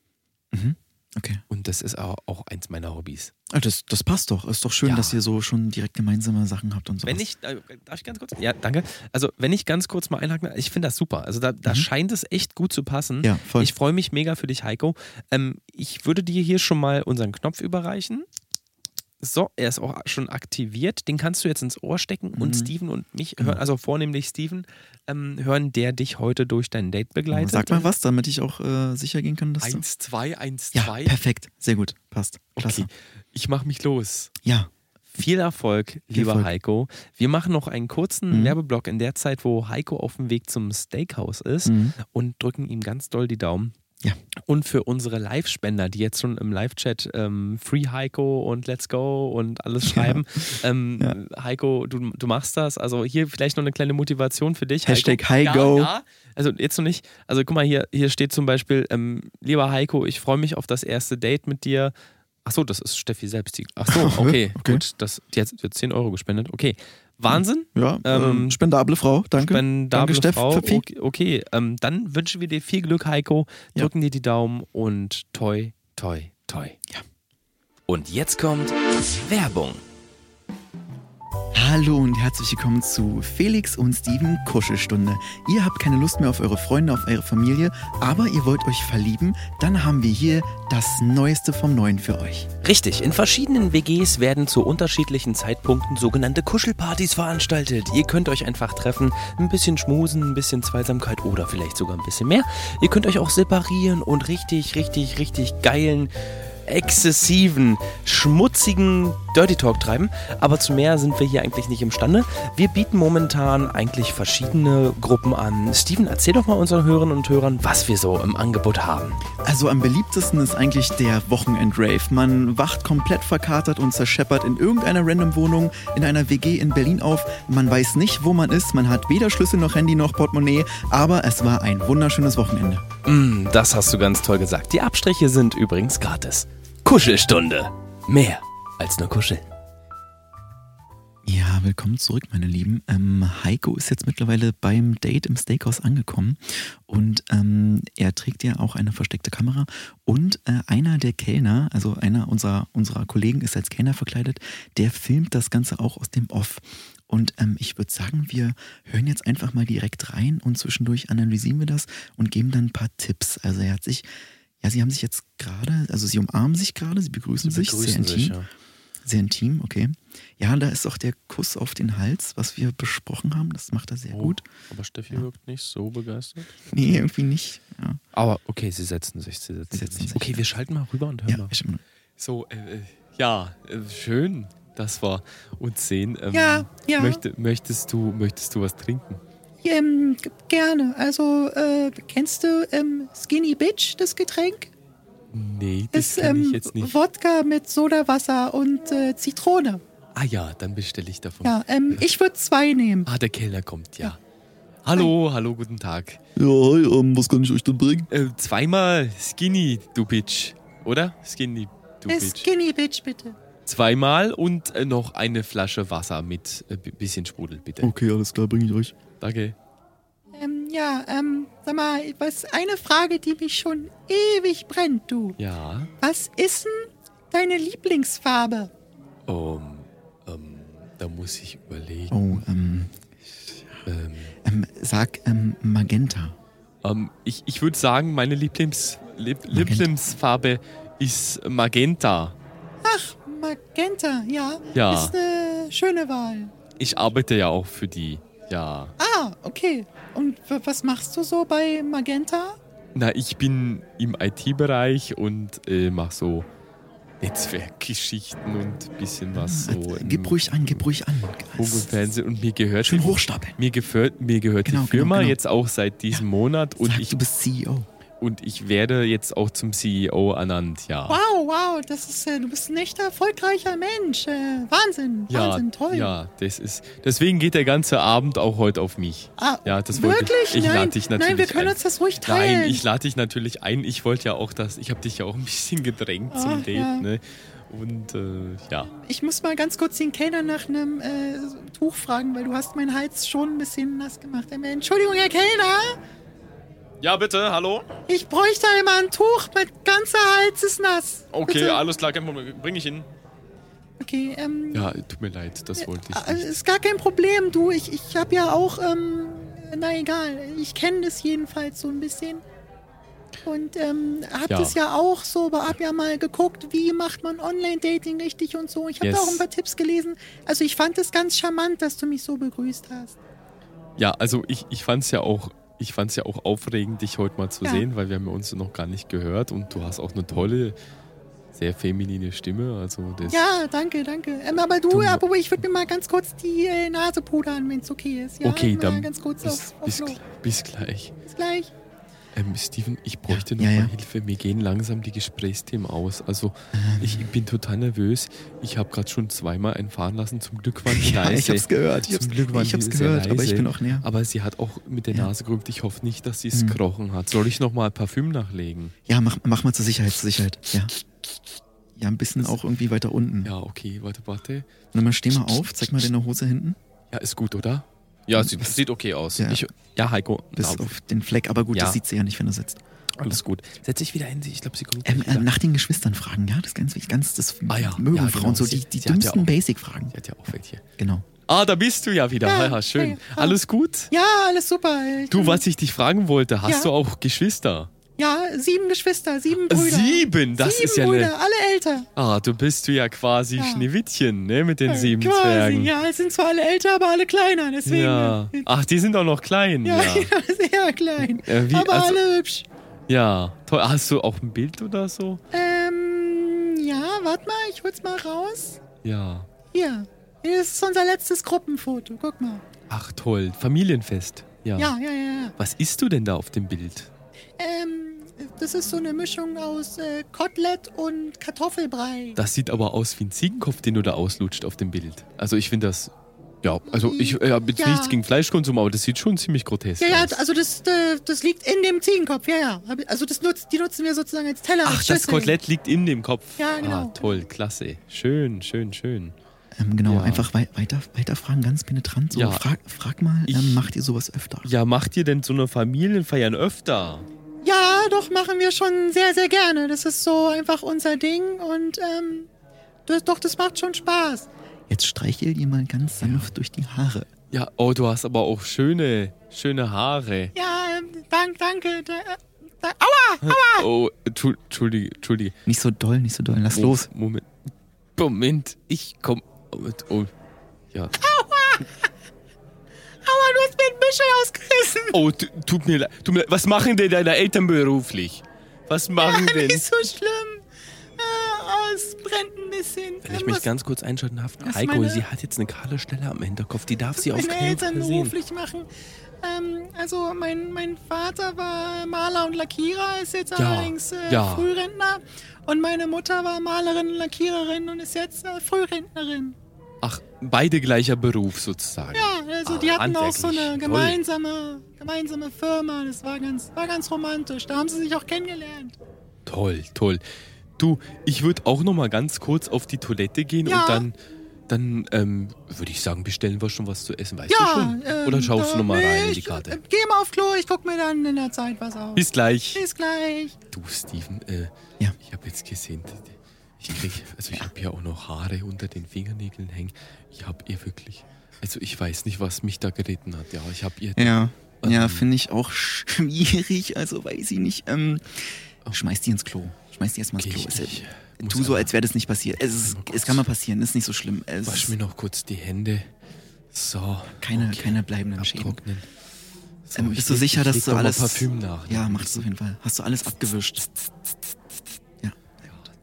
Speaker 2: Mhm. Okay.
Speaker 3: Und das ist auch, eins meiner Hobbys.
Speaker 2: Ah, das, das passt doch. Ist doch schön, ja. dass ihr so schon direkt gemeinsame Sachen habt und so.
Speaker 3: Wenn ich, äh, darf ich ganz kurz? Ja, danke. Also, wenn ich ganz kurz mal einhaken, ich finde das super. Also, da, da mhm. scheint es echt gut zu passen.
Speaker 2: Ja, voll.
Speaker 3: Ich freue mich mega für dich, Heiko. Ähm, ich würde dir hier schon mal unseren Knopf überreichen. So, er ist auch schon aktiviert. Den kannst du jetzt ins Ohr stecken und mhm. Steven und mich hören, genau. also vornehmlich Steven, ähm, hören, der dich heute durch dein Date begleitet.
Speaker 2: Sag mal was, damit ich auch äh, sicher gehen kann, dass
Speaker 3: 1, 2, 1,
Speaker 2: 2. Ja, perfekt. Sehr gut. Passt. Klasse. Okay.
Speaker 3: Ich mache mich los.
Speaker 2: Ja.
Speaker 3: Viel Erfolg, lieber Erfolg. Heiko. Wir machen noch einen kurzen mhm. Werbeblock in der Zeit, wo Heiko auf dem Weg zum Steakhouse ist mhm. und drücken ihm ganz doll die Daumen.
Speaker 2: Ja.
Speaker 3: Und für unsere Live-Spender, die jetzt schon im Live-Chat ähm, Free Heiko und Let's Go und alles schreiben. Ja. Ähm, ja. Heiko, du, du machst das. Also hier vielleicht noch eine kleine Motivation für dich.
Speaker 2: Hashtag Heiko.
Speaker 3: Ja, also jetzt noch nicht. Also guck mal, hier, hier steht zum Beispiel, ähm, lieber Heiko, ich freue mich auf das erste Date mit dir. Achso, das ist Steffi selbst. Die, ach (laughs) okay, okay. gut. Das, die hat 10 Euro gespendet. Okay. Wahnsinn.
Speaker 2: Ja, ähm, ähm, spendable Frau, danke.
Speaker 3: Spendable
Speaker 2: danke,
Speaker 3: Frau. Steff, okay, okay. Ähm, dann wünschen wir dir viel Glück, Heiko. Drücken ja. dir die Daumen und toi, toi, toi.
Speaker 2: Ja.
Speaker 1: Und jetzt kommt Werbung.
Speaker 2: Hallo und herzlich willkommen zu Felix und Steven Kuschelstunde. Ihr habt keine Lust mehr auf eure Freunde, auf eure Familie, aber ihr wollt euch verlieben? Dann haben wir hier das Neueste vom Neuen für euch.
Speaker 1: Richtig, in verschiedenen WGs werden zu unterschiedlichen Zeitpunkten sogenannte Kuschelpartys veranstaltet. Ihr könnt euch einfach treffen, ein bisschen schmusen, ein bisschen Zweisamkeit oder vielleicht sogar ein bisschen mehr. Ihr könnt euch auch separieren und richtig, richtig, richtig geilen exzessiven, schmutzigen Dirty Talk treiben. Aber zu mehr sind wir hier eigentlich nicht imstande. Wir bieten momentan eigentlich verschiedene Gruppen an. Steven, erzähl doch mal unseren Hörerinnen und Hörern, was wir so im Angebot haben.
Speaker 2: Also am beliebtesten ist eigentlich der Wochenend-Rave. Man wacht komplett verkatert und zerscheppert in irgendeiner random Wohnung in einer WG in Berlin auf. Man weiß nicht, wo man ist. Man hat weder Schlüssel noch Handy noch Portemonnaie. Aber es war ein wunderschönes Wochenende.
Speaker 1: Mm, das hast du ganz toll gesagt. Die Abstriche sind übrigens gratis. Kuschelstunde. Mehr als nur Kuscheln.
Speaker 2: Ja, willkommen zurück, meine Lieben. Ähm, Heiko ist jetzt mittlerweile beim Date im Steakhouse angekommen und ähm, er trägt ja auch eine versteckte Kamera und äh, einer der Kellner, also einer unserer, unserer Kollegen ist als Kellner verkleidet, der filmt das Ganze auch aus dem Off. Und ähm, ich würde sagen, wir hören jetzt einfach mal direkt rein und zwischendurch analysieren wir das und geben dann ein paar Tipps. Also er hat sich ja, sie haben sich jetzt gerade, also sie umarmen sich gerade, sie begrüßen, sie begrüßen sich, sehr intim. Sich, ja. Sehr intim, okay. Ja, da ist auch der Kuss auf den Hals, was wir besprochen haben. Das macht er sehr oh, gut.
Speaker 3: Aber Steffi ja. wirkt nicht so begeistert.
Speaker 2: Nee, irgendwie nicht. Ja.
Speaker 3: Aber okay, sie setzen sich. Sie setzen, sie setzen sich. Okay, wir schalten mal rüber und hören ja, mal. So, äh, äh, ja, äh, schön, dass wir uns sehen.
Speaker 2: Ähm, ja, ja.
Speaker 3: Möchte, möchtest, du, möchtest du was trinken?
Speaker 5: Ähm, gerne. Also, äh, kennst du ähm, Skinny Bitch, das Getränk?
Speaker 3: Nee, das, das ähm, ich jetzt nicht.
Speaker 5: Wodka mit Sodawasser und äh, Zitrone.
Speaker 3: Ah ja, dann bestelle ich davon.
Speaker 5: Ja, ähm, ich würde zwei nehmen.
Speaker 3: Ah, der Kellner kommt, ja. ja. Hallo, hallo, guten Tag.
Speaker 2: Ja, hi, ähm, was kann ich euch denn bringen?
Speaker 3: Äh, zweimal Skinny, du Bitch. Oder? Skinny, du
Speaker 5: äh, Bitch. Skinny Bitch, bitte.
Speaker 3: Zweimal und äh, noch eine Flasche Wasser mit äh, bisschen Sprudel, bitte.
Speaker 2: Okay, alles klar, bringe ich euch.
Speaker 3: Danke.
Speaker 5: Ähm, ja, ähm, sag mal, was eine Frage, die mich schon ewig brennt, du.
Speaker 3: Ja.
Speaker 5: Was ist denn deine Lieblingsfarbe?
Speaker 3: Um, ähm, da muss ich überlegen.
Speaker 2: Oh, ähm. ähm, ähm sag ähm, Magenta.
Speaker 3: Ähm, ich ich würde sagen, meine Lieblings, Lieb, Lieblingsfarbe ist Magenta.
Speaker 5: Ach, Magenta, ja.
Speaker 3: Ja.
Speaker 5: Ist eine schöne Wahl.
Speaker 3: Ich arbeite ja auch für die, ja.
Speaker 5: Ah, okay. Und was machst du so bei Magenta?
Speaker 3: Na, ich bin im IT-Bereich und äh, mache so Netzwerkgeschichten und ein bisschen was so.
Speaker 2: Gib ruhig an, gib ruhig an.
Speaker 3: Funk und Fernsehen und mir gehört
Speaker 2: Schön hochstapeln.
Speaker 3: Mir, gehört, mir gehört genau, die Firma genau, genau. jetzt auch seit diesem ja. Monat und
Speaker 2: Sag,
Speaker 3: ich
Speaker 2: du bist CEO.
Speaker 3: Und ich werde jetzt auch zum CEO ernannt, ja.
Speaker 5: Wow, wow, das ist, äh, du bist ein echter erfolgreicher Mensch. Äh, Wahnsinn,
Speaker 3: ja,
Speaker 5: Wahnsinn, toll.
Speaker 3: Ja, das ist, deswegen geht der ganze Abend auch heute auf mich.
Speaker 5: Ah,
Speaker 3: ja, das
Speaker 5: wirklich?
Speaker 3: Ich, ich lade dich natürlich
Speaker 5: Nein, wir können
Speaker 3: ein.
Speaker 5: uns das ruhig teilen.
Speaker 3: Nein, ich lade dich natürlich ein. Ich wollte ja auch das, ich habe dich ja auch ein bisschen gedrängt oh, zum Date,
Speaker 5: ja.
Speaker 3: ne? Und äh, ja.
Speaker 5: Ich muss mal ganz kurz den Kellner nach einem äh, Tuch fragen, weil du hast meinen Hals schon ein bisschen nass gemacht. Äh, Entschuldigung, Herr Kellner.
Speaker 3: Ja, bitte, hallo?
Speaker 5: Ich bräuchte einmal ein Tuch, mein ganzer Hals ist nass.
Speaker 3: Okay,
Speaker 5: bitte.
Speaker 3: alles klar, bring ich hin.
Speaker 5: Okay, ähm.
Speaker 3: Ja, tut mir leid, das wollte ich.
Speaker 5: Äh, nicht. Ist gar kein Problem, du. Ich, ich habe ja auch, ähm. Na egal, ich kenne das jedenfalls so ein bisschen. Und ähm, hab ja. das ja auch so, aber hab ja mal geguckt, wie macht man Online-Dating richtig und so. Ich habe yes. da auch ein paar Tipps gelesen. Also ich fand es ganz charmant, dass du mich so begrüßt hast.
Speaker 3: Ja, also ich, ich fand es ja auch ich fand es ja auch aufregend, dich heute mal zu ja. sehen, weil wir haben uns noch gar nicht gehört und du hast auch eine tolle, sehr feminine Stimme. Also das
Speaker 5: ja, danke, danke. Ähm, aber du, du aber ich würde mir mal ganz kurz die äh, Nase pudern, wenn es okay ist. Ja,
Speaker 3: okay, dann
Speaker 5: ganz kurz
Speaker 3: bis,
Speaker 5: auf, auf
Speaker 3: bis, bis, gleich.
Speaker 5: Bis gleich.
Speaker 3: Ähm, Steven, ich bräuchte ja, noch ja, mal ja. Hilfe. Mir gehen langsam die Gesprächsthemen aus. Also ähm. ich bin total nervös. Ich habe gerade schon zweimal einen fahren lassen. Zum Glück waren die (laughs) leise.
Speaker 2: Ich hab's gehört. Ich
Speaker 3: Zum Glück waren
Speaker 2: ich hab's gehört,
Speaker 3: leise.
Speaker 2: aber ich bin auch näher.
Speaker 3: Aber sie hat auch mit der Nase gerümpft. Ich hoffe nicht, dass sie es mhm. gekrochen hat. Soll ich noch mal Parfüm nachlegen?
Speaker 2: Ja, mach, mach mal zur Sicherheit, zur Sicherheit. Ja. Ja, ein bisschen auch irgendwie weiter unten.
Speaker 3: Ja, okay, warte, warte.
Speaker 2: Na, mal steh mal auf, zeig mal deine Hose hinten.
Speaker 3: Ja, ist gut, oder? Ja, sieht, sieht okay aus. Ja, ich, ja Heiko.
Speaker 2: Bis auf den Fleck, aber gut, ja. das sieht sie ja nicht, wenn du sitzt.
Speaker 3: Alles gut. Setz dich wieder hin. Ich glaube, sie kommt.
Speaker 2: Ähm, äh, nach den Geschwistern fragen, ja, das ist ganz wichtig. Ganz, das ah, ja. mögen ja, Frauen genau. so, die, die dümmsten ja Basic-Fragen.
Speaker 3: Sie hat ja auch welche.
Speaker 2: Genau.
Speaker 3: Ah, da bist du ja wieder. Ja, ja schön. Hey, alles gut?
Speaker 5: Ja, alles super.
Speaker 3: Ich du, was ich dich fragen wollte, hast du auch Geschwister?
Speaker 5: Ja, sieben Geschwister, sieben Brüder.
Speaker 3: Sieben, das
Speaker 5: sieben
Speaker 3: ist ja
Speaker 5: Brüder,
Speaker 3: eine...
Speaker 5: alle älter.
Speaker 3: Ah, du bist du ja quasi Schneewittchen, ne, mit den ja, sieben
Speaker 5: quasi,
Speaker 3: Zwergen.
Speaker 5: Ja, es sind zwar alle älter, aber alle kleiner, deswegen.
Speaker 3: Ja. Ach, die sind auch noch klein. Ja, (laughs) ja.
Speaker 5: sehr klein.
Speaker 3: Wie,
Speaker 5: aber
Speaker 3: also,
Speaker 5: alle hübsch.
Speaker 3: Ja, toll. Hast du auch ein Bild oder so?
Speaker 5: Ähm, ja, warte mal, ich hol's mal raus.
Speaker 3: Ja.
Speaker 5: Hier. Hier ist unser letztes Gruppenfoto. Guck mal.
Speaker 3: Ach toll, Familienfest. Ja.
Speaker 5: Ja, ja, ja. ja.
Speaker 3: Was isst du denn da auf dem Bild?
Speaker 5: Ähm, das ist so eine Mischung aus äh, Kotelett und Kartoffelbrei.
Speaker 3: Das sieht aber aus wie ein Ziegenkopf, den du da auslutscht auf dem Bild. Also ich finde das ja, also ich äh, habe jetzt ja. nichts gegen Fleischkonsum, aber das sieht schon ziemlich grotesk
Speaker 5: ja,
Speaker 3: aus.
Speaker 5: Ja, also das, äh, das liegt in dem Ziegenkopf, ja, ja. Also das nutzt, die nutzen wir sozusagen als Teller.
Speaker 3: Ach, das Kotelett liegt in dem Kopf.
Speaker 5: Ja, genau.
Speaker 3: Ah, toll, klasse. Schön, schön, schön.
Speaker 2: Ähm, genau, ja. einfach wei weiter, weiter fragen, ganz penetrant. So. Ja. Frag, frag mal, ich, ähm, macht ihr sowas öfter?
Speaker 3: Ja, macht ihr denn so eine Familienfeiern öfter?
Speaker 5: Ja, doch, machen wir schon sehr, sehr gerne. Das ist so einfach unser Ding und ähm, das, doch, das macht schon Spaß.
Speaker 2: Jetzt streichel dir mal ganz sanft durch die Haare.
Speaker 3: Ja, oh, du hast aber auch schöne, schöne Haare.
Speaker 5: Ja, ähm, dank, danke. Da, da, aua, aua! (laughs)
Speaker 3: Oh, entschuldige, entschuldige.
Speaker 2: Nicht so doll, nicht so doll. Lass oh, los.
Speaker 3: Moment. Moment, ich komm. Oh, ja.
Speaker 5: Aua! Aua, du hast mir ein Büschel ausgerissen.
Speaker 3: Oh, tut mir leid. Was machen denn deine Eltern beruflich? Was machen
Speaker 5: ja,
Speaker 3: denn?
Speaker 5: Nicht so schlimm. Ah, es brennt ein bisschen.
Speaker 3: Wenn ich mich ganz kurz einschalten darf, Heiko, sie hat jetzt eine kahle Stelle am Hinterkopf, die darf sie auf keinen Fall sehen.
Speaker 5: beruflich machen. Ähm, also mein, mein Vater war Maler und Lackierer, ist jetzt ja, allerdings äh, ja. Frührentner. Und meine Mutter war Malerin und Lackiererin und ist jetzt äh, Frührentnerin.
Speaker 3: Ach, beide gleicher Beruf sozusagen.
Speaker 5: Ja, also ah, die hatten auch so eine gemeinsame, gemeinsame Firma. Das war ganz, war ganz romantisch. Da haben sie sich auch kennengelernt.
Speaker 3: Toll, toll. Du, ich würde auch noch mal ganz kurz auf die Toilette gehen
Speaker 5: Ja.
Speaker 3: und dann, dann ähm, würde ich sagen, bestellen wir schon was zu essen. Weißt
Speaker 5: Ja,
Speaker 3: du schon?
Speaker 5: ähm,
Speaker 3: Oder schaust du noch mal rein in die
Speaker 5: ich,
Speaker 3: Karte?
Speaker 5: Äh, geh mal auf Klo, ich guck mir dann in der Zeit was aus.
Speaker 3: Bis gleich.
Speaker 5: Bis gleich.
Speaker 3: Du, Steven, äh,
Speaker 2: Ja.
Speaker 3: ich habe jetzt gesehen, ich krieg, also ich habe ja auch noch Haare unter den Fingernägeln hängen. Ich habe ihr wirklich, also ich weiß nicht, was mich da geritten hat. Ja, ich habe ihr.
Speaker 2: Ja, ja,
Speaker 3: Ähm.
Speaker 2: finde ich auch (laughs) schwierig, also weiß ich nicht. Ähm, schmeiß die ins Klo. Schmeiß die erstmal ins Klo.
Speaker 3: ich- ich
Speaker 2: tu so, als wäre das nicht passiert. Es, ist, es kann mal passieren, ist nicht so schlimm. Es
Speaker 3: Wasch mir noch kurz die Hände. So.
Speaker 2: keine,
Speaker 3: okay.
Speaker 2: keine bleibenden Schäden.
Speaker 3: So,
Speaker 2: Ähm, bist du sicher,
Speaker 3: ich
Speaker 2: dass du alles.
Speaker 3: Parfüm nach.
Speaker 2: Ja, mach das auf jeden Fall. Hast du alles abgewischt? Ja.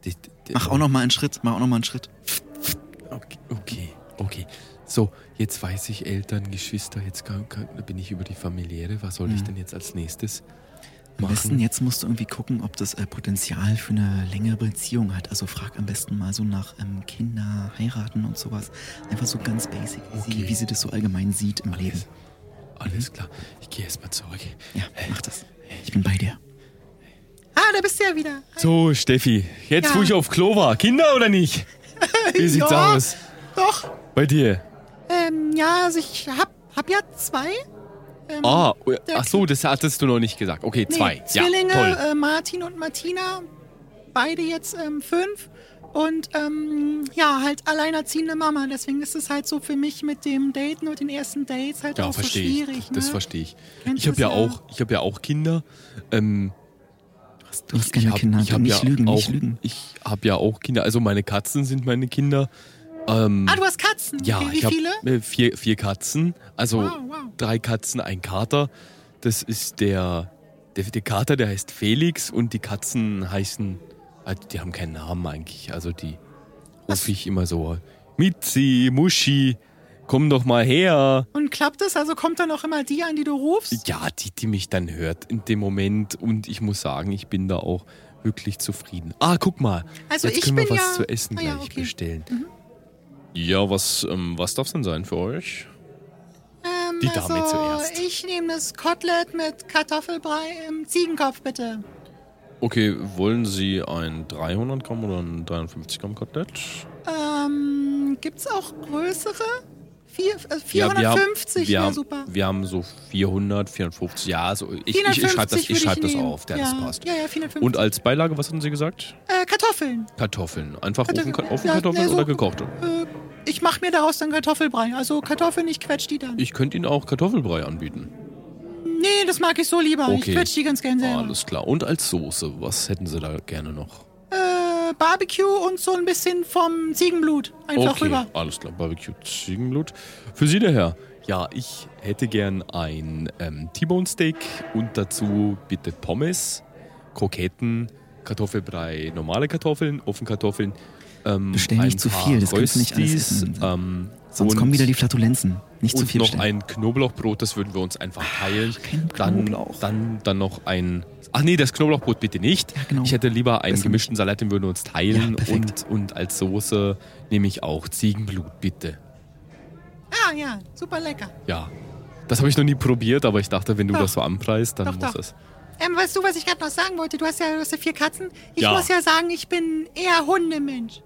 Speaker 3: Die- die-
Speaker 2: Mach auch noch mal einen Schritt. Mach auch noch mal einen Schritt.
Speaker 3: Okay, okay, okay. So, jetzt weiß ich Eltern, Geschwister, jetzt kann, kann, bin ich über die familiäre. Was soll ich
Speaker 2: Mhm.
Speaker 3: denn jetzt als nächstes
Speaker 2: Am besten
Speaker 3: machen?
Speaker 2: jetzt musst du irgendwie gucken, ob das äh, Potenzial für eine längere Beziehung hat. Also frag am besten mal so nach ähm, Kinder, heiraten und sowas. Einfach so ganz basic, wie, sie,
Speaker 3: Okay.
Speaker 2: wie sie das so allgemein sieht im Leben.
Speaker 3: Alles klar. Ich gehe erstmal zurück.
Speaker 2: Ja, mach das. Ich bin bei dir.
Speaker 5: Ah, da bist du ja wieder.
Speaker 3: So, Steffi, jetzt
Speaker 5: Ja.
Speaker 3: wo ich auf Klo war, Kinder oder nicht? (laughs) Wie sieht's
Speaker 5: Ja.
Speaker 3: aus?
Speaker 5: Doch.
Speaker 3: Bei dir?
Speaker 5: Ähm, ja, also ich hab, hab ja zwei. Ähm,
Speaker 3: Ah,
Speaker 5: der-
Speaker 3: ach so, das hattest du noch nicht gesagt. Okay,
Speaker 5: nee,
Speaker 3: zwei.
Speaker 5: Zwillinge,
Speaker 3: Ja, toll.
Speaker 5: äh, Martin und Martina. Beide jetzt ähm, fünf. Und ähm, ja, halt alleinerziehende Mama. Deswegen ist es halt so für mich mit dem Daten und den ersten Dates halt
Speaker 3: Ja,
Speaker 5: auch so
Speaker 3: verstehe ich.
Speaker 5: schwierig.
Speaker 3: Das
Speaker 5: ne?
Speaker 3: verstehe ich.
Speaker 5: Kennst
Speaker 3: Ich habe ja
Speaker 5: ja?
Speaker 3: auch, ich habe ja auch Kinder. Ähm,
Speaker 2: Du hast
Speaker 3: ich
Speaker 2: keine
Speaker 3: hab-
Speaker 2: Kinder.
Speaker 3: ich hab
Speaker 2: nicht
Speaker 3: ja
Speaker 2: lügen,
Speaker 3: auch,
Speaker 2: nicht lügen.
Speaker 3: Ich habe ja auch Kinder. Also meine Katzen sind meine Kinder. Ähm,
Speaker 5: Ah, du hast Katzen.
Speaker 3: ja,
Speaker 5: okay, wie
Speaker 3: ich habe äh, vier, vier Katzen. Also
Speaker 5: Wow, wow.
Speaker 3: drei Katzen, ein Kater. Das ist der, der, der Kater, der heißt Felix und die Katzen heißen, also die haben keinen Namen eigentlich. Also die rufe ich immer so, Mitzi, Muschi, komm doch mal her.
Speaker 5: Und klappt es? Also kommt dann auch immer die an, die du rufst?
Speaker 3: Ja, die, die mich dann hört in dem Moment. Und ich muss sagen, ich bin da auch wirklich zufrieden. Ah, guck mal.
Speaker 5: Also
Speaker 3: Jetzt
Speaker 5: ich
Speaker 3: können wir
Speaker 5: bin
Speaker 3: was
Speaker 5: ja-
Speaker 3: zu essen
Speaker 5: Ah ja,
Speaker 3: gleich
Speaker 5: okay.
Speaker 3: bestellen. Ja, was, ähm, was darf denn sein für euch?
Speaker 5: Ähm,
Speaker 3: Die Dame
Speaker 5: also,
Speaker 3: zuerst.
Speaker 5: Ich nehme das Kotelett mit Kartoffelbrei im Ziegenkopf, bitte.
Speaker 3: Okay, wollen Sie ein 300 Gramm oder ein 53 Gramm Kotelett?
Speaker 5: Ähm, gibt's auch größere? Vier, äh,
Speaker 3: Ja, wir haben-
Speaker 5: 450
Speaker 3: wir
Speaker 5: wäre
Speaker 3: haben,
Speaker 5: super.
Speaker 3: Wir haben so 400, 450, ja, also ich, ich, ich
Speaker 5: 450
Speaker 3: schreibe das, ich schreib das
Speaker 5: nehmen.
Speaker 3: auf, der
Speaker 5: ja,
Speaker 3: das passt.
Speaker 5: Ja, ja, 450.
Speaker 3: Und als Beilage, was hatten Sie gesagt?
Speaker 5: äh, Kartoffeln.
Speaker 3: Kartoffeln. Einfach
Speaker 5: Kartoffeln.
Speaker 3: Ofen,
Speaker 5: Ja,
Speaker 3: Ofenkartoffeln
Speaker 5: nee, so-
Speaker 3: oder gekochte?
Speaker 5: Äh, ich mache mir daraus dann Kartoffelbrei. Also Kartoffeln, ich quetsch die dann.
Speaker 3: Ich könnte Ihnen auch Kartoffelbrei anbieten.
Speaker 5: nee, das mag ich so lieber.
Speaker 3: Okay.
Speaker 5: Ich quetsch die ganz gern selber.
Speaker 3: Alles klar. Und als Soße, was hätten Sie da gerne noch?
Speaker 5: Äh, Barbecue und so ein bisschen vom Ziegenblut. Einfach
Speaker 3: okay,
Speaker 5: rüber.
Speaker 3: alles klar. Barbecue Ziegenblut. Für Sie, der Herr. Ja, ich hätte gern ein ähm, T-Bone Steak und dazu bitte Pommes, Kroketten, Kartoffelbrei, normale Kartoffeln, Ofenkartoffeln. Ähm,
Speaker 2: Bestell nicht zu viel, das kannst du nicht alles essen.
Speaker 3: Ähm,
Speaker 2: Sonst
Speaker 3: und,
Speaker 2: kommen wieder die Flatulenzen. Nicht zu
Speaker 3: und
Speaker 2: viel
Speaker 3: noch
Speaker 2: bestellen.
Speaker 3: ein Knoblauchbrot, das würden wir uns einfach teilen.
Speaker 2: kein
Speaker 3: dann,
Speaker 2: Knoblauch.
Speaker 3: dann, dann noch ein. Ach nee, das Knoblauchbrot bitte nicht.
Speaker 2: Ja, genau.
Speaker 3: Ich hätte lieber einen
Speaker 2: Besser
Speaker 3: gemischten Salat, den würden wir uns teilen.
Speaker 2: Ja,
Speaker 3: und, und als Soße nehme ich auch Ziegenblut, bitte.
Speaker 5: Ah, ja, super lecker.
Speaker 3: Ja. Das habe ich noch nie probiert, aber ich dachte, wenn du
Speaker 5: Doch.
Speaker 3: das so anpreist, dann
Speaker 5: Doch,
Speaker 3: muss
Speaker 5: doch.
Speaker 3: es.
Speaker 5: Ähm, weißt du, was ich gerade noch sagen wollte? Du hast ja, du hast ja vier Katzen. Ich
Speaker 3: Ja.
Speaker 5: muss ja sagen, ich bin eher Hundemensch.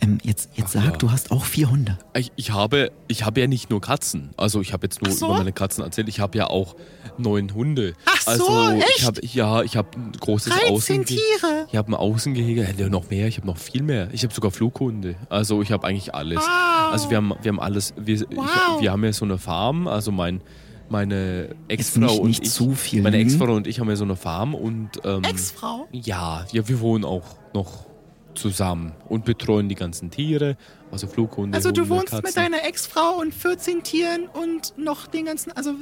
Speaker 2: Ähm, jetzt jetzt
Speaker 3: Ach
Speaker 2: sag,
Speaker 3: ja.
Speaker 2: du hast auch vier Hunde.
Speaker 3: Ich, ich, habe, ich habe ja nicht nur Katzen. Also ich habe jetzt nur
Speaker 5: so?
Speaker 3: über meine Katzen erzählt. Ich habe ja auch neun Hunde.
Speaker 5: Ach so,
Speaker 3: also
Speaker 5: echt?
Speaker 3: ich habe ja, ich habe ein großes
Speaker 5: 13
Speaker 3: Außengehege.
Speaker 5: Tiere.
Speaker 3: Ich habe ein Außengehege, hätte noch mehr, ich habe noch viel mehr. Ich habe sogar Flughunde. Also ich habe eigentlich alles.
Speaker 5: Wow.
Speaker 3: Also wir haben, wir haben alles. Wir,
Speaker 5: Wow.
Speaker 3: ich, wir haben ja so eine Farm, also mein, meine Ex-Frau und
Speaker 2: nicht
Speaker 3: ich.
Speaker 2: zu viel.
Speaker 3: Meine
Speaker 2: lügen.
Speaker 3: Ex-Frau und ich haben ja so eine Farm und ähm,
Speaker 5: Ex-Frau?
Speaker 3: ja, ja, wir wohnen auch noch zusammen und betreuen die ganzen Tiere, also Flughunde,
Speaker 5: Also du
Speaker 3: Hunde,
Speaker 5: wohnst
Speaker 3: Katzen.
Speaker 5: mit deiner Ex-Frau und 14 Tieren und noch den ganzen, also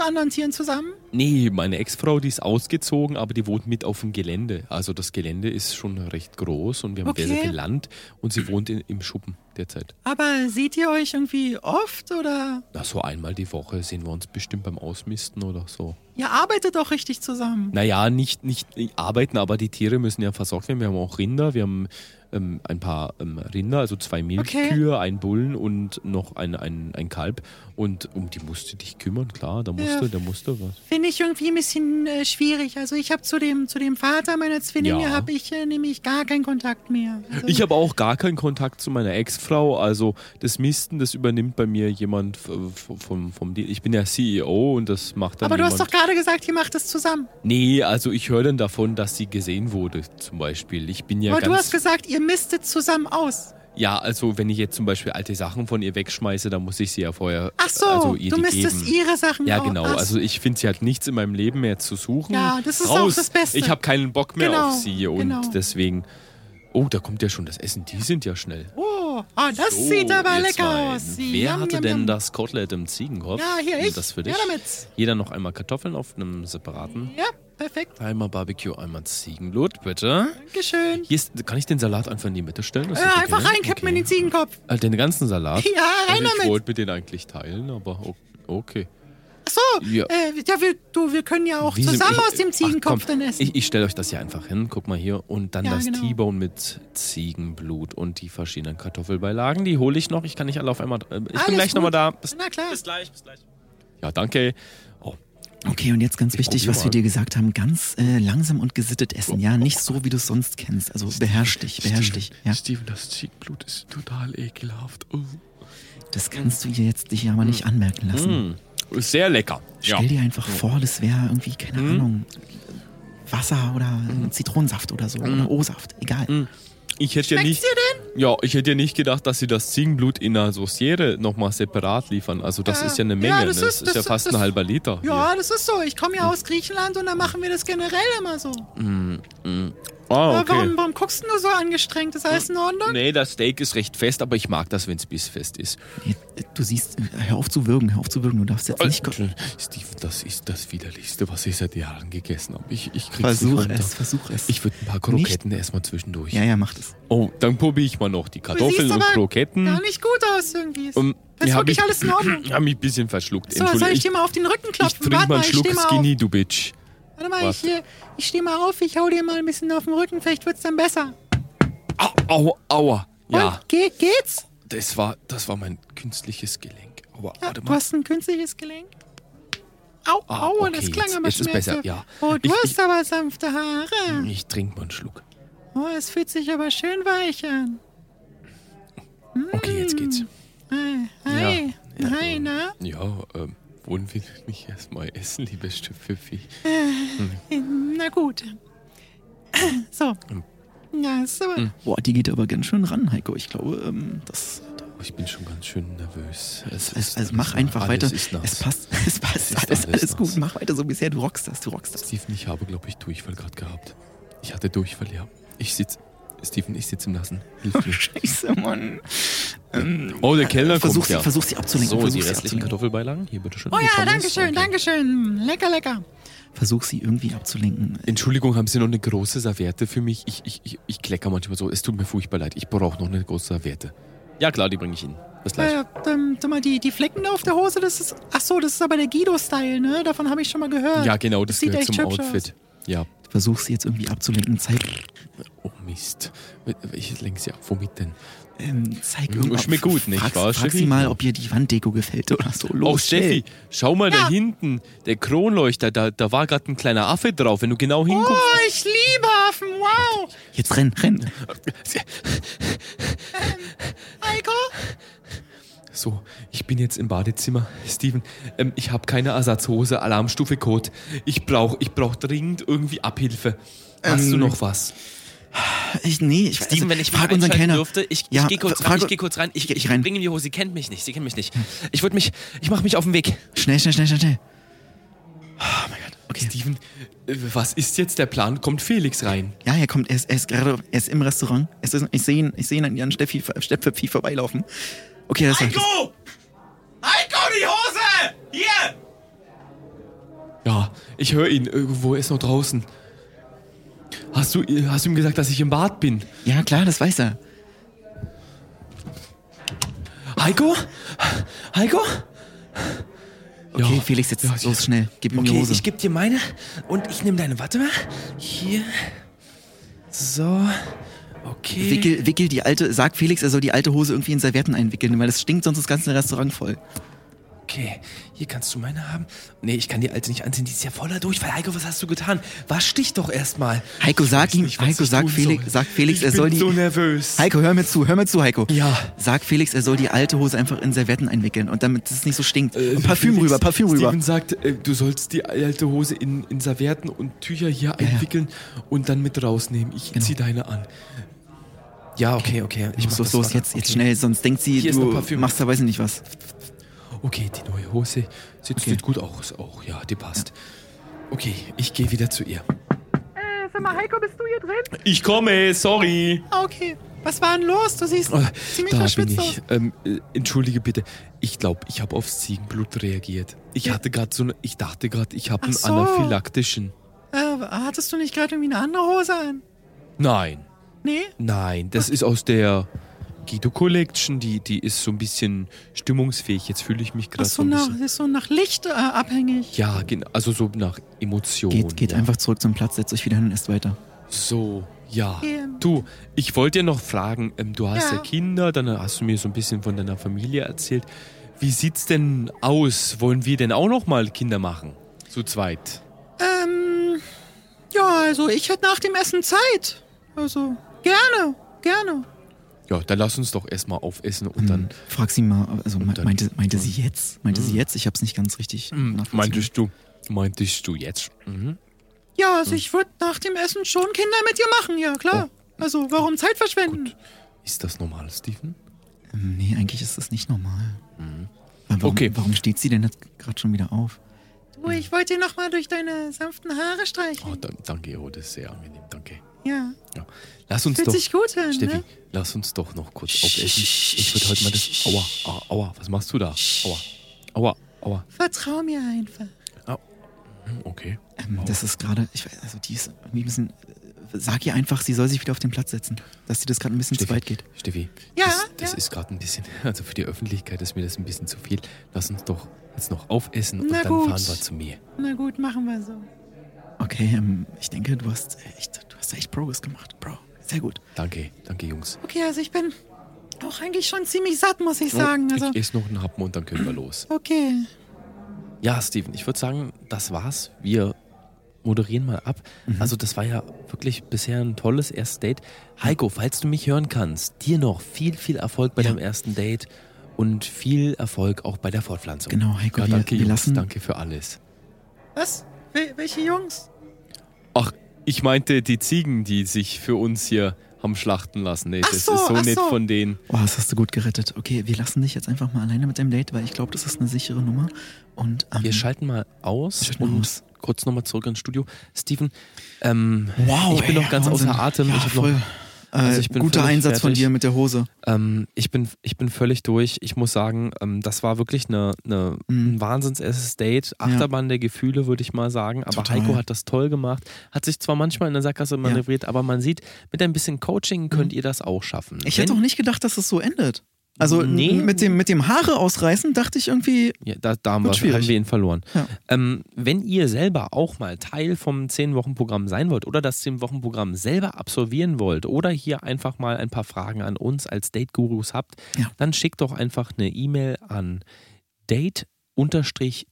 Speaker 5: anderen Tieren zusammen?
Speaker 3: Nee, meine Ex-Frau, die ist ausgezogen, aber die wohnt mit auf dem Gelände. Also das Gelände ist schon recht groß und wir haben sehr, sehr
Speaker 5: Okay.
Speaker 3: viel Land und sie wohnt in, im Schuppen derzeit.
Speaker 5: Aber seht ihr euch irgendwie oft oder
Speaker 3: Na, so einmal die Woche sehen wir uns bestimmt beim Ausmisten oder so.
Speaker 5: ihr arbeitet doch richtig zusammen?
Speaker 3: Naja, nicht, nicht arbeiten, aber die Tiere müssen ja versorgt werden. Wir haben auch Rinder, wir haben ähm, ein paar ähm, Rinder, also zwei Milchkühe, ein Bullen und noch ein, ein, ein Kalb. Und um die musst du dich kümmern, klar, da musste,
Speaker 5: Ja.
Speaker 3: da musste was.
Speaker 5: Finde ich irgendwie ein bisschen äh, schwierig. Also ich habe zu dem, zu dem Vater meiner Zwillinge
Speaker 3: Ja.
Speaker 5: habe ich äh, nämlich gar keinen Kontakt mehr. Also,
Speaker 3: Ich habe auch gar keinen Kontakt zu meiner Ex-Frau. Also das Misten, das übernimmt bei mir jemand vom, vom, ich bin ja CEO und das macht dann
Speaker 5: aber du hast doch gerade gesagt, ihr macht es zusammen.
Speaker 3: nee, also ich höre dann davon, dass sie gesehen wurde zum Beispiel. Ich bin ja
Speaker 5: aber du hast gesagt, ihr mistet zusammen aus.
Speaker 3: ja, also wenn ich jetzt zum Beispiel alte Sachen von ihr wegschmeiße, dann muss ich sie ja vorher
Speaker 5: Ach so,
Speaker 3: also ihr
Speaker 5: du
Speaker 3: geben.
Speaker 5: ihre Sachen
Speaker 3: Ja,
Speaker 5: aus.
Speaker 3: genau.
Speaker 5: Ach
Speaker 3: Also ich finde, sie hat nichts in meinem Leben mehr zu suchen.
Speaker 5: Ja, das ist auch
Speaker 3: Raus.
Speaker 5: das Beste.
Speaker 3: Ich habe keinen Bock mehr
Speaker 5: Genau,
Speaker 3: auf sie und
Speaker 5: genau.
Speaker 3: deswegen... Oh, da kommt ja schon das Essen. Die sind ja schnell.
Speaker 5: Oh, ah, das
Speaker 3: So,
Speaker 5: sieht aber lecker aus.
Speaker 3: Wer
Speaker 5: Yum,
Speaker 3: hatte
Speaker 5: yum,
Speaker 3: denn
Speaker 5: yum.
Speaker 3: das Kotelett im Ziegenkopf?
Speaker 5: Ja, hier ich.
Speaker 3: Das für dich.
Speaker 5: Ja, damit.
Speaker 3: Jeder noch einmal Kartoffeln auf einem separaten.
Speaker 5: Ja, perfekt.
Speaker 3: Einmal Barbecue, einmal Ziegenblut, bitte.
Speaker 5: Dankeschön.
Speaker 3: Hier ist, kann ich den Salat einfach in die Mitte stellen? Ist
Speaker 5: Äh, einfach
Speaker 3: okay?
Speaker 5: reinkippen
Speaker 3: okay.
Speaker 5: in den Ziegenkopf.
Speaker 3: Äh, Den ganzen Salat?
Speaker 5: Ja, rein
Speaker 3: also ich
Speaker 5: damit.
Speaker 3: wollte mit denen eigentlich teilen, aber okay.
Speaker 5: Ach so,
Speaker 3: Ja.
Speaker 5: äh, ja, wir, du, wir können ja auch
Speaker 3: Wie
Speaker 5: zusammen
Speaker 3: ich-
Speaker 5: aus dem
Speaker 3: ach,
Speaker 5: Ziegenkopf
Speaker 3: komm,
Speaker 5: dann essen.
Speaker 3: Ich, ich stelle euch das hier einfach hin. Guck mal hier. Und dann
Speaker 5: Ja,
Speaker 3: das
Speaker 5: genau.
Speaker 3: T-Bone mit Ziegenblut und die verschiedenen Kartoffelbeilagen. Die hole ich noch. Ich kann nicht alle auf einmal. äh, Ich bin
Speaker 5: Alles
Speaker 3: gleich nochmal da. Bis,
Speaker 5: Na klar.
Speaker 3: gleich, bis gleich. Ja, danke. Oh,
Speaker 2: Okay, und jetzt ganz wichtig, was
Speaker 3: mal.
Speaker 2: wir dir gesagt haben, ganz äh, langsam und gesittet essen, ja, nicht so, wie du es sonst kennst. Also beherrsch dich, beherrsch dich. Ja,
Speaker 3: Steven, das Ziegenblut ist total ekelhaft. Oh.
Speaker 2: das kannst du dir jetzt dich ja mal nicht anmerken lassen.
Speaker 3: Mm, ist sehr lecker.
Speaker 2: Stell dir einfach vor, das wäre irgendwie, keine
Speaker 3: Mhm.
Speaker 2: Ahnung, Wasser oder Zitronensaft oder so oder O-Saft, egal.
Speaker 3: Ich hätte ja nicht.
Speaker 5: dir denn?
Speaker 3: Ja, ich hätte ja nicht gedacht, dass sie das Ziegenblut in einer Sauciere nochmal separat liefern. Also das
Speaker 5: Ja.
Speaker 3: ist ja eine
Speaker 5: Ja,
Speaker 3: Menge.
Speaker 5: das
Speaker 3: ne?
Speaker 5: ist-
Speaker 3: das ist ja fast
Speaker 5: das-
Speaker 3: ein halber Liter.
Speaker 5: Ja, das ist so. Ich komme ja aus Griechenland und da machen wir das generell immer so.
Speaker 3: Ah,
Speaker 5: Aber
Speaker 3: okay.
Speaker 5: warum, warum guckst du so angestrengt? Ist alles in Ordnung?
Speaker 3: Nee, das Steak ist recht fest, aber ich mag das, wenn es bissfest ist.
Speaker 2: Nee, Du siehst, äh, hör auf zu würgen, hör auf zu würgen, du darfst jetzt nicht... ko-
Speaker 3: Steven, das ist das widerlichste, was ich seit Jahren gegessen habe. Ich, ich krieg's nicht
Speaker 2: Versuch es, versuch es.
Speaker 3: Ich würde ein paar Kroketten erstmal zwischendurch.
Speaker 2: ja, ja, mach das.
Speaker 3: Oh, dann probiere ich mal noch die Kartoffeln und
Speaker 5: aber
Speaker 3: Kroketten.
Speaker 5: Gar nicht gut aus irgendwie. Ist,
Speaker 3: Um,
Speaker 5: ist
Speaker 3: ja, hab
Speaker 5: wirklich
Speaker 3: ich-
Speaker 5: alles in Ordnung.
Speaker 3: Hab mich ein bisschen verschluckt.
Speaker 5: So, soll ich dir mal auf den Rücken
Speaker 3: ich
Speaker 5: klopfen?
Speaker 3: trink
Speaker 5: Warte
Speaker 3: mal
Speaker 5: mal,
Speaker 3: einen
Speaker 5: ich
Speaker 3: Schluck. Skinny, du Bitch.
Speaker 5: Warte mal, ich, hier, ich steh mal auf, ich hau dir mal ein bisschen auf den Rücken, vielleicht wird's dann besser.
Speaker 3: Au, au, aua. Ja,
Speaker 5: Und, ge geht's?
Speaker 3: das war, das war mein künstliches Gelenk. Aua,
Speaker 5: Ja,
Speaker 3: warte
Speaker 5: du
Speaker 3: mal.
Speaker 5: hast ein künstliches Gelenk. Au,
Speaker 3: Ah,
Speaker 5: au,
Speaker 3: okay,
Speaker 5: das klang
Speaker 3: jetzt-
Speaker 5: aber
Speaker 3: jetzt ist besser, ja.
Speaker 5: Oh, du
Speaker 3: Ich-
Speaker 5: hast
Speaker 3: ich-
Speaker 5: aber sanfte Haare.
Speaker 3: Ich trinke mal einen Schluck.
Speaker 5: Oh, es fühlt sich aber schön weich an.
Speaker 3: Okay, jetzt geht's.
Speaker 5: Hi, hi,
Speaker 3: Ja,
Speaker 5: hi, na?
Speaker 3: Ja, ähm, wollen wir nicht erstmal essen, liebes Stüpfelvieh?
Speaker 5: Na gut. So.
Speaker 3: Hm.
Speaker 5: Ja, ist aber...
Speaker 2: Boah, die geht aber ganz schön ran, Heiko. Ich glaube, ähm, das...
Speaker 3: Ich bin schon ganz schön nervös. Es
Speaker 2: Also, also mach einfach
Speaker 3: alles
Speaker 2: weiter.
Speaker 3: Ist nass. (laughs)
Speaker 2: Es passt, es passt,
Speaker 3: ist
Speaker 2: alles,
Speaker 3: alles
Speaker 2: alles gut. Mach weiter so bisher. Du rockst das, du rockst das.
Speaker 3: Steven, ich habe, glaube ich, Durchfall gerade gehabt. Ich hatte Durchfall, ja. Ich sitz. Steven, ich sitze im Nassen. Hilf mir.
Speaker 2: Scheiße, Mann.
Speaker 3: Oh, der Kellner
Speaker 2: Versuch
Speaker 3: kommt
Speaker 2: sie,
Speaker 3: ja.
Speaker 2: versuch sie abzulenken.
Speaker 3: So,
Speaker 2: versuch
Speaker 3: die
Speaker 2: sie
Speaker 3: restlichen. Kartoffelbeilagen. Hier, bitteschön.
Speaker 5: Oh ja, danke schön,
Speaker 3: Okay.
Speaker 5: danke schön. Lecker, lecker.
Speaker 2: Versuch sie irgendwie abzulenken.
Speaker 3: Entschuldigung, haben Sie noch eine große Serviette für mich? Ich, ich, ich, ich klecker manchmal so. Es tut mir furchtbar leid. Ich brauche noch eine große Serviette. Ja, klar, die bringe ich Ihnen. Bis gleich.
Speaker 5: Äh, ähm, sag mal, die, die Flecken auf der Hose, das ist... Ach so, das ist aber der Guido-Style, ne? Davon habe ich schon mal gehört.
Speaker 3: Ja, genau, das
Speaker 5: sieht
Speaker 3: gehört
Speaker 5: echt
Speaker 3: zum Outfit. Ja.
Speaker 2: Versuch sie jetzt irgendwie abzulenken. Zeig,
Speaker 3: Oh Mist. Ich lenke sie ab. Womit denn?
Speaker 2: ähm, zeig irgendwas.
Speaker 3: schmeckt gut, nicht
Speaker 2: frag,
Speaker 3: wahr,
Speaker 2: Frag
Speaker 3: Steffi?
Speaker 2: sie mal, ob ihr die Wanddeko gefällt oder so. Los,
Speaker 3: Oh, Steffi, schau mal da
Speaker 5: Ja.
Speaker 3: hinten. Der Kronleuchter, da, da war gerade ein kleiner Affe drauf. Wenn du genau hinguckst.
Speaker 5: Oh, ich liebe Affen, wow.
Speaker 2: Jetzt renn, renn.
Speaker 5: Heiko?
Speaker 3: So, ich bin jetzt im Badezimmer. Steven, ähm, ich habe keine Ersatzhose, Alarmstufe Code. Ich brauche ich brauch dringend irgendwie Abhilfe. Hast du
Speaker 2: Ähm,
Speaker 3: noch was?
Speaker 2: Ich, nee, ich
Speaker 1: Steven, wenn ich mich
Speaker 2: frag unseren Kellner.
Speaker 1: dürfte, ich,
Speaker 2: Ja,
Speaker 1: ich gehe kurz,
Speaker 2: frag-
Speaker 1: rein, ich geh kurz rein. Ich,
Speaker 2: Geh
Speaker 1: ich,
Speaker 2: ich rein.
Speaker 1: bringe ihm die Hose. Sie kennt mich nicht. Sie kennt mich nicht. Ich würde mich, ich mache mich auf den Weg.
Speaker 2: Schnell, schnell, schnell, schnell, schnell. Oh mein Gott. Okay.
Speaker 3: Steven, äh, was ist jetzt der Plan? Kommt Felix rein?
Speaker 2: Ja, er kommt, er ist, er ist gerade, er ist im Restaurant. Es ist, ich sehe ihn, ich sehe ihn an Jan Steffi, Stepfepfi vorbeilaufen. Okay, das ist
Speaker 4: Heiko! Heiko, die Hose! Hier!
Speaker 3: Ja, ich höre ihn. Irgendwo er ist noch draußen. Hast du, hast du ihm gesagt, dass ich im Bad bin?
Speaker 2: Ja, klar, das weiß er.
Speaker 3: Heiko? Heiko?
Speaker 2: Okay,
Speaker 3: Ja.
Speaker 2: Felix, jetzt
Speaker 3: Ja,
Speaker 2: los schnell. Gib ihm die
Speaker 1: Okay,
Speaker 2: Hose.
Speaker 1: ich gebe dir meine und ich nehme deine. Warte mal. Hier. So. Okay.
Speaker 2: Wickel, wickel die alte, sag Felix, er soll die alte Hose irgendwie in Servietten einwickeln, weil das stinkt sonst das ganze Restaurant voll.
Speaker 3: Okay, hier kannst du meine haben. Nee, ich kann die alte nicht anziehen, die ist ja voller Durchfall. Heiko, was hast du getan? Wasch dich doch erstmal.
Speaker 2: Heiko, sag ihm, Heiko, sag Felix, sag Felix,
Speaker 3: ich
Speaker 2: er soll die.
Speaker 3: Ich bin so nervös.
Speaker 2: Heiko, hör mir zu, hör mir zu, Heiko.
Speaker 3: Ja.
Speaker 2: Sag Felix, er soll die alte Hose einfach in Servietten einwickeln und damit es nicht so stinkt. Äh, und Parfüm Felix, rüber, Parfüm rüber.
Speaker 3: Steven sagt, äh, du sollst die alte Hose in, in Servietten und Tücher hier einwickeln ja. und dann mit rausnehmen. Ich genau. zieh deine an. Ja, okay, okay.
Speaker 2: Ich muss los, los, jetzt, jetzt schnell, sonst denkt sie, Hier du machst da weiß ich nicht was.
Speaker 3: Okay, die neue Hose sieht, okay. sieht gut aus. Auch, ja, die passt. Ja. Okay, ich gehe wieder zu ihr.
Speaker 5: Äh, sag mal, Heiko, bist du hier drin?
Speaker 3: Ich komme, sorry.
Speaker 5: Okay. Was war denn los? Du siehst oh, ziemlich da bin ich.
Speaker 3: Ähm, äh, entschuldige bitte. Ich glaube, ich habe aufs Ziegenblut reagiert. Ich ja. hatte gerade so eine, ich dachte gerade, ich habe einen so. anaphylaktischen.
Speaker 5: Äh, hattest du nicht gerade irgendwie eine andere Hose an?
Speaker 3: Nein.
Speaker 5: Nee?
Speaker 3: Nein, das ist aus der Guido Collection, die, die ist so ein bisschen stimmungsfähig. Jetzt fühle ich mich gerade so,
Speaker 5: so
Speaker 3: ein
Speaker 5: nach,
Speaker 3: bisschen.
Speaker 5: ist so nach Licht äh, abhängig.
Speaker 3: Ja, also so nach Emotionen.
Speaker 2: Geht, geht
Speaker 3: ja.
Speaker 2: einfach zurück zum Platz, setzt euch wieder hin und esst weiter.
Speaker 3: So, ja. Ähm. Du, ich wollte dir noch fragen, ähm, du hast ja. ja Kinder, dann hast du mir so ein bisschen von deiner Familie erzählt. Wie sieht's denn aus? Wollen wir denn auch noch mal Kinder machen? Zu zweit?
Speaker 5: Ähm, ja, also ich hätte nach dem Essen Zeit. Also, Gerne, gerne.
Speaker 3: Ja, dann lass uns doch erstmal aufessen und hm. dann.
Speaker 2: Frag sie mal, also meinte, meinte sie jetzt? Meinte hm. sie jetzt? Ich hab's nicht ganz richtig.
Speaker 3: Hm. Meintest du? Meintest du jetzt? Mhm.
Speaker 5: Ja, also ich würde nach dem Essen schon Kinder mit dir machen, ja klar. Oh. Also warum Zeit verschwenden? Gut.
Speaker 3: Ist das normal, Steven?
Speaker 2: Ähm, nee, eigentlich ist das nicht normal. Mhm. Warum, okay. Warum steht sie denn jetzt gerade schon wieder auf?
Speaker 5: Du, ich wollte dir nochmal durch deine sanften Haare streichen.
Speaker 3: Oh, danke, oh, das ist sehr angenehm, danke.
Speaker 5: Ja.
Speaker 3: ja. Lass uns
Speaker 5: Fühlt
Speaker 3: doch.
Speaker 5: sich gut an,
Speaker 3: Steffi,
Speaker 5: ne?
Speaker 3: lass uns doch noch kurz aufessen. Ich würde heute mal das. Aua, aua, aua, was machst du da? Aua, aua, aua.
Speaker 5: Vertrau mir einfach.
Speaker 3: Oh. Okay.
Speaker 2: Ähm, das ist gerade, ich weiß, also die ist irgendwie ein bisschen. Sag ihr einfach, sie soll sich wieder auf den Platz setzen. Dass sie das gerade ein bisschen
Speaker 3: Steffi,
Speaker 2: zu weit geht.
Speaker 3: Steffi,
Speaker 5: ja,
Speaker 3: das, das
Speaker 5: ja.
Speaker 3: ist gerade ein bisschen, (laughs) also für die Öffentlichkeit ist mir das ein bisschen zu viel. Lass uns doch jetzt noch aufessen
Speaker 5: Na
Speaker 3: und dann
Speaker 5: gut.
Speaker 3: fahren wir zu mir.
Speaker 5: Na gut, machen wir so.
Speaker 2: Okay, ähm, ich denke, du hast echt, du hast echt Progress gemacht, Bro. Sehr gut.
Speaker 3: Danke, danke, Jungs.
Speaker 5: Okay, also ich bin auch eigentlich schon ziemlich satt, muss ich sagen.
Speaker 3: Oh,
Speaker 5: also,
Speaker 3: ich esse noch einen Happen und dann können wir los.
Speaker 5: Okay.
Speaker 3: Ja, Steven, ich würde sagen, das war's. Wir moderieren mal ab. Mhm. Also das war ja wirklich bisher ein tolles erstes Date. Heiko, falls du mich hören kannst, dir noch viel, viel Erfolg bei ja. deinem ersten Date und viel Erfolg auch bei der Fortpflanzung.
Speaker 2: Genau, Heiko,
Speaker 3: ja, danke,
Speaker 2: wir, wir
Speaker 3: Jungs, danke für alles.
Speaker 5: Was? Wel welche Jungs?
Speaker 3: Ach, ich meinte die Ziegen, die sich für uns hier haben schlachten lassen. Nee,
Speaker 5: ach
Speaker 3: das
Speaker 5: so,
Speaker 3: ist so
Speaker 5: nett
Speaker 3: so. von denen.
Speaker 2: Oh, das hast du gut gerettet. Okay, wir lassen dich jetzt einfach mal alleine mit dem Date, weil ich glaube, das ist eine sichere Nummer. Und,
Speaker 3: ähm, wir schalten mal aus
Speaker 2: schalten
Speaker 3: und
Speaker 2: aus.
Speaker 3: kurz nochmal zurück ins Studio. Steven, ähm,
Speaker 2: wow,
Speaker 3: ich bin
Speaker 2: ey,
Speaker 3: noch ganz
Speaker 2: Wahnsinn.
Speaker 3: außer Atem.
Speaker 2: Ja,
Speaker 3: ich habe
Speaker 2: noch also ich bin guter Einsatz fertig. von dir mit der Hose.
Speaker 3: Ähm, ich, bin, ich bin völlig durch. Ich muss sagen, ähm, das war wirklich eine, eine, mhm. ein wahnsinns Date. Achterbahn ja. der Gefühle, würde ich mal sagen. Aber Total. Heiko hat das toll gemacht. Hat sich zwar manchmal in der Sackgasse manövriert, ja. aber man sieht, mit ein bisschen Coaching könnt mhm. ihr das auch schaffen.
Speaker 2: Ich Wenn, hätte auch nicht gedacht, dass es so endet. Also nee. mit, dem, mit dem Haare ausreißen dachte ich irgendwie.
Speaker 3: Ja, da, da haben, wir, haben, wir, ihn verloren. Ja. Ähm, wenn ihr selber auch mal Teil vom 10-Wochen-Programm sein wollt oder das 10-Wochen-Programm selber absolvieren wollt oder hier einfach mal ein paar Fragen an uns als Date-Gurus habt, ja. dann schickt doch einfach eine E-Mail an date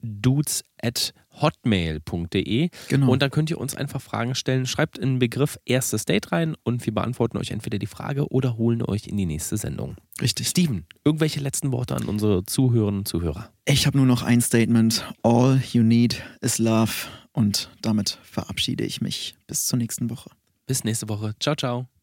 Speaker 3: dudes at hotmail.de genau. und dann könnt ihr uns einfach Fragen stellen. Schreibt in den Begriff erstes Date rein und wir beantworten euch entweder die Frage oder holen euch in die nächste Sendung.
Speaker 2: Richtig.
Speaker 3: Steven, irgendwelche letzten Worte an unsere Zuhörerinnen und Zuhörer?
Speaker 2: Ich habe nur noch ein Statement. All you need is love und damit verabschiede ich mich. Bis zur nächsten Woche.
Speaker 3: Bis nächste Woche. Ciao, ciao.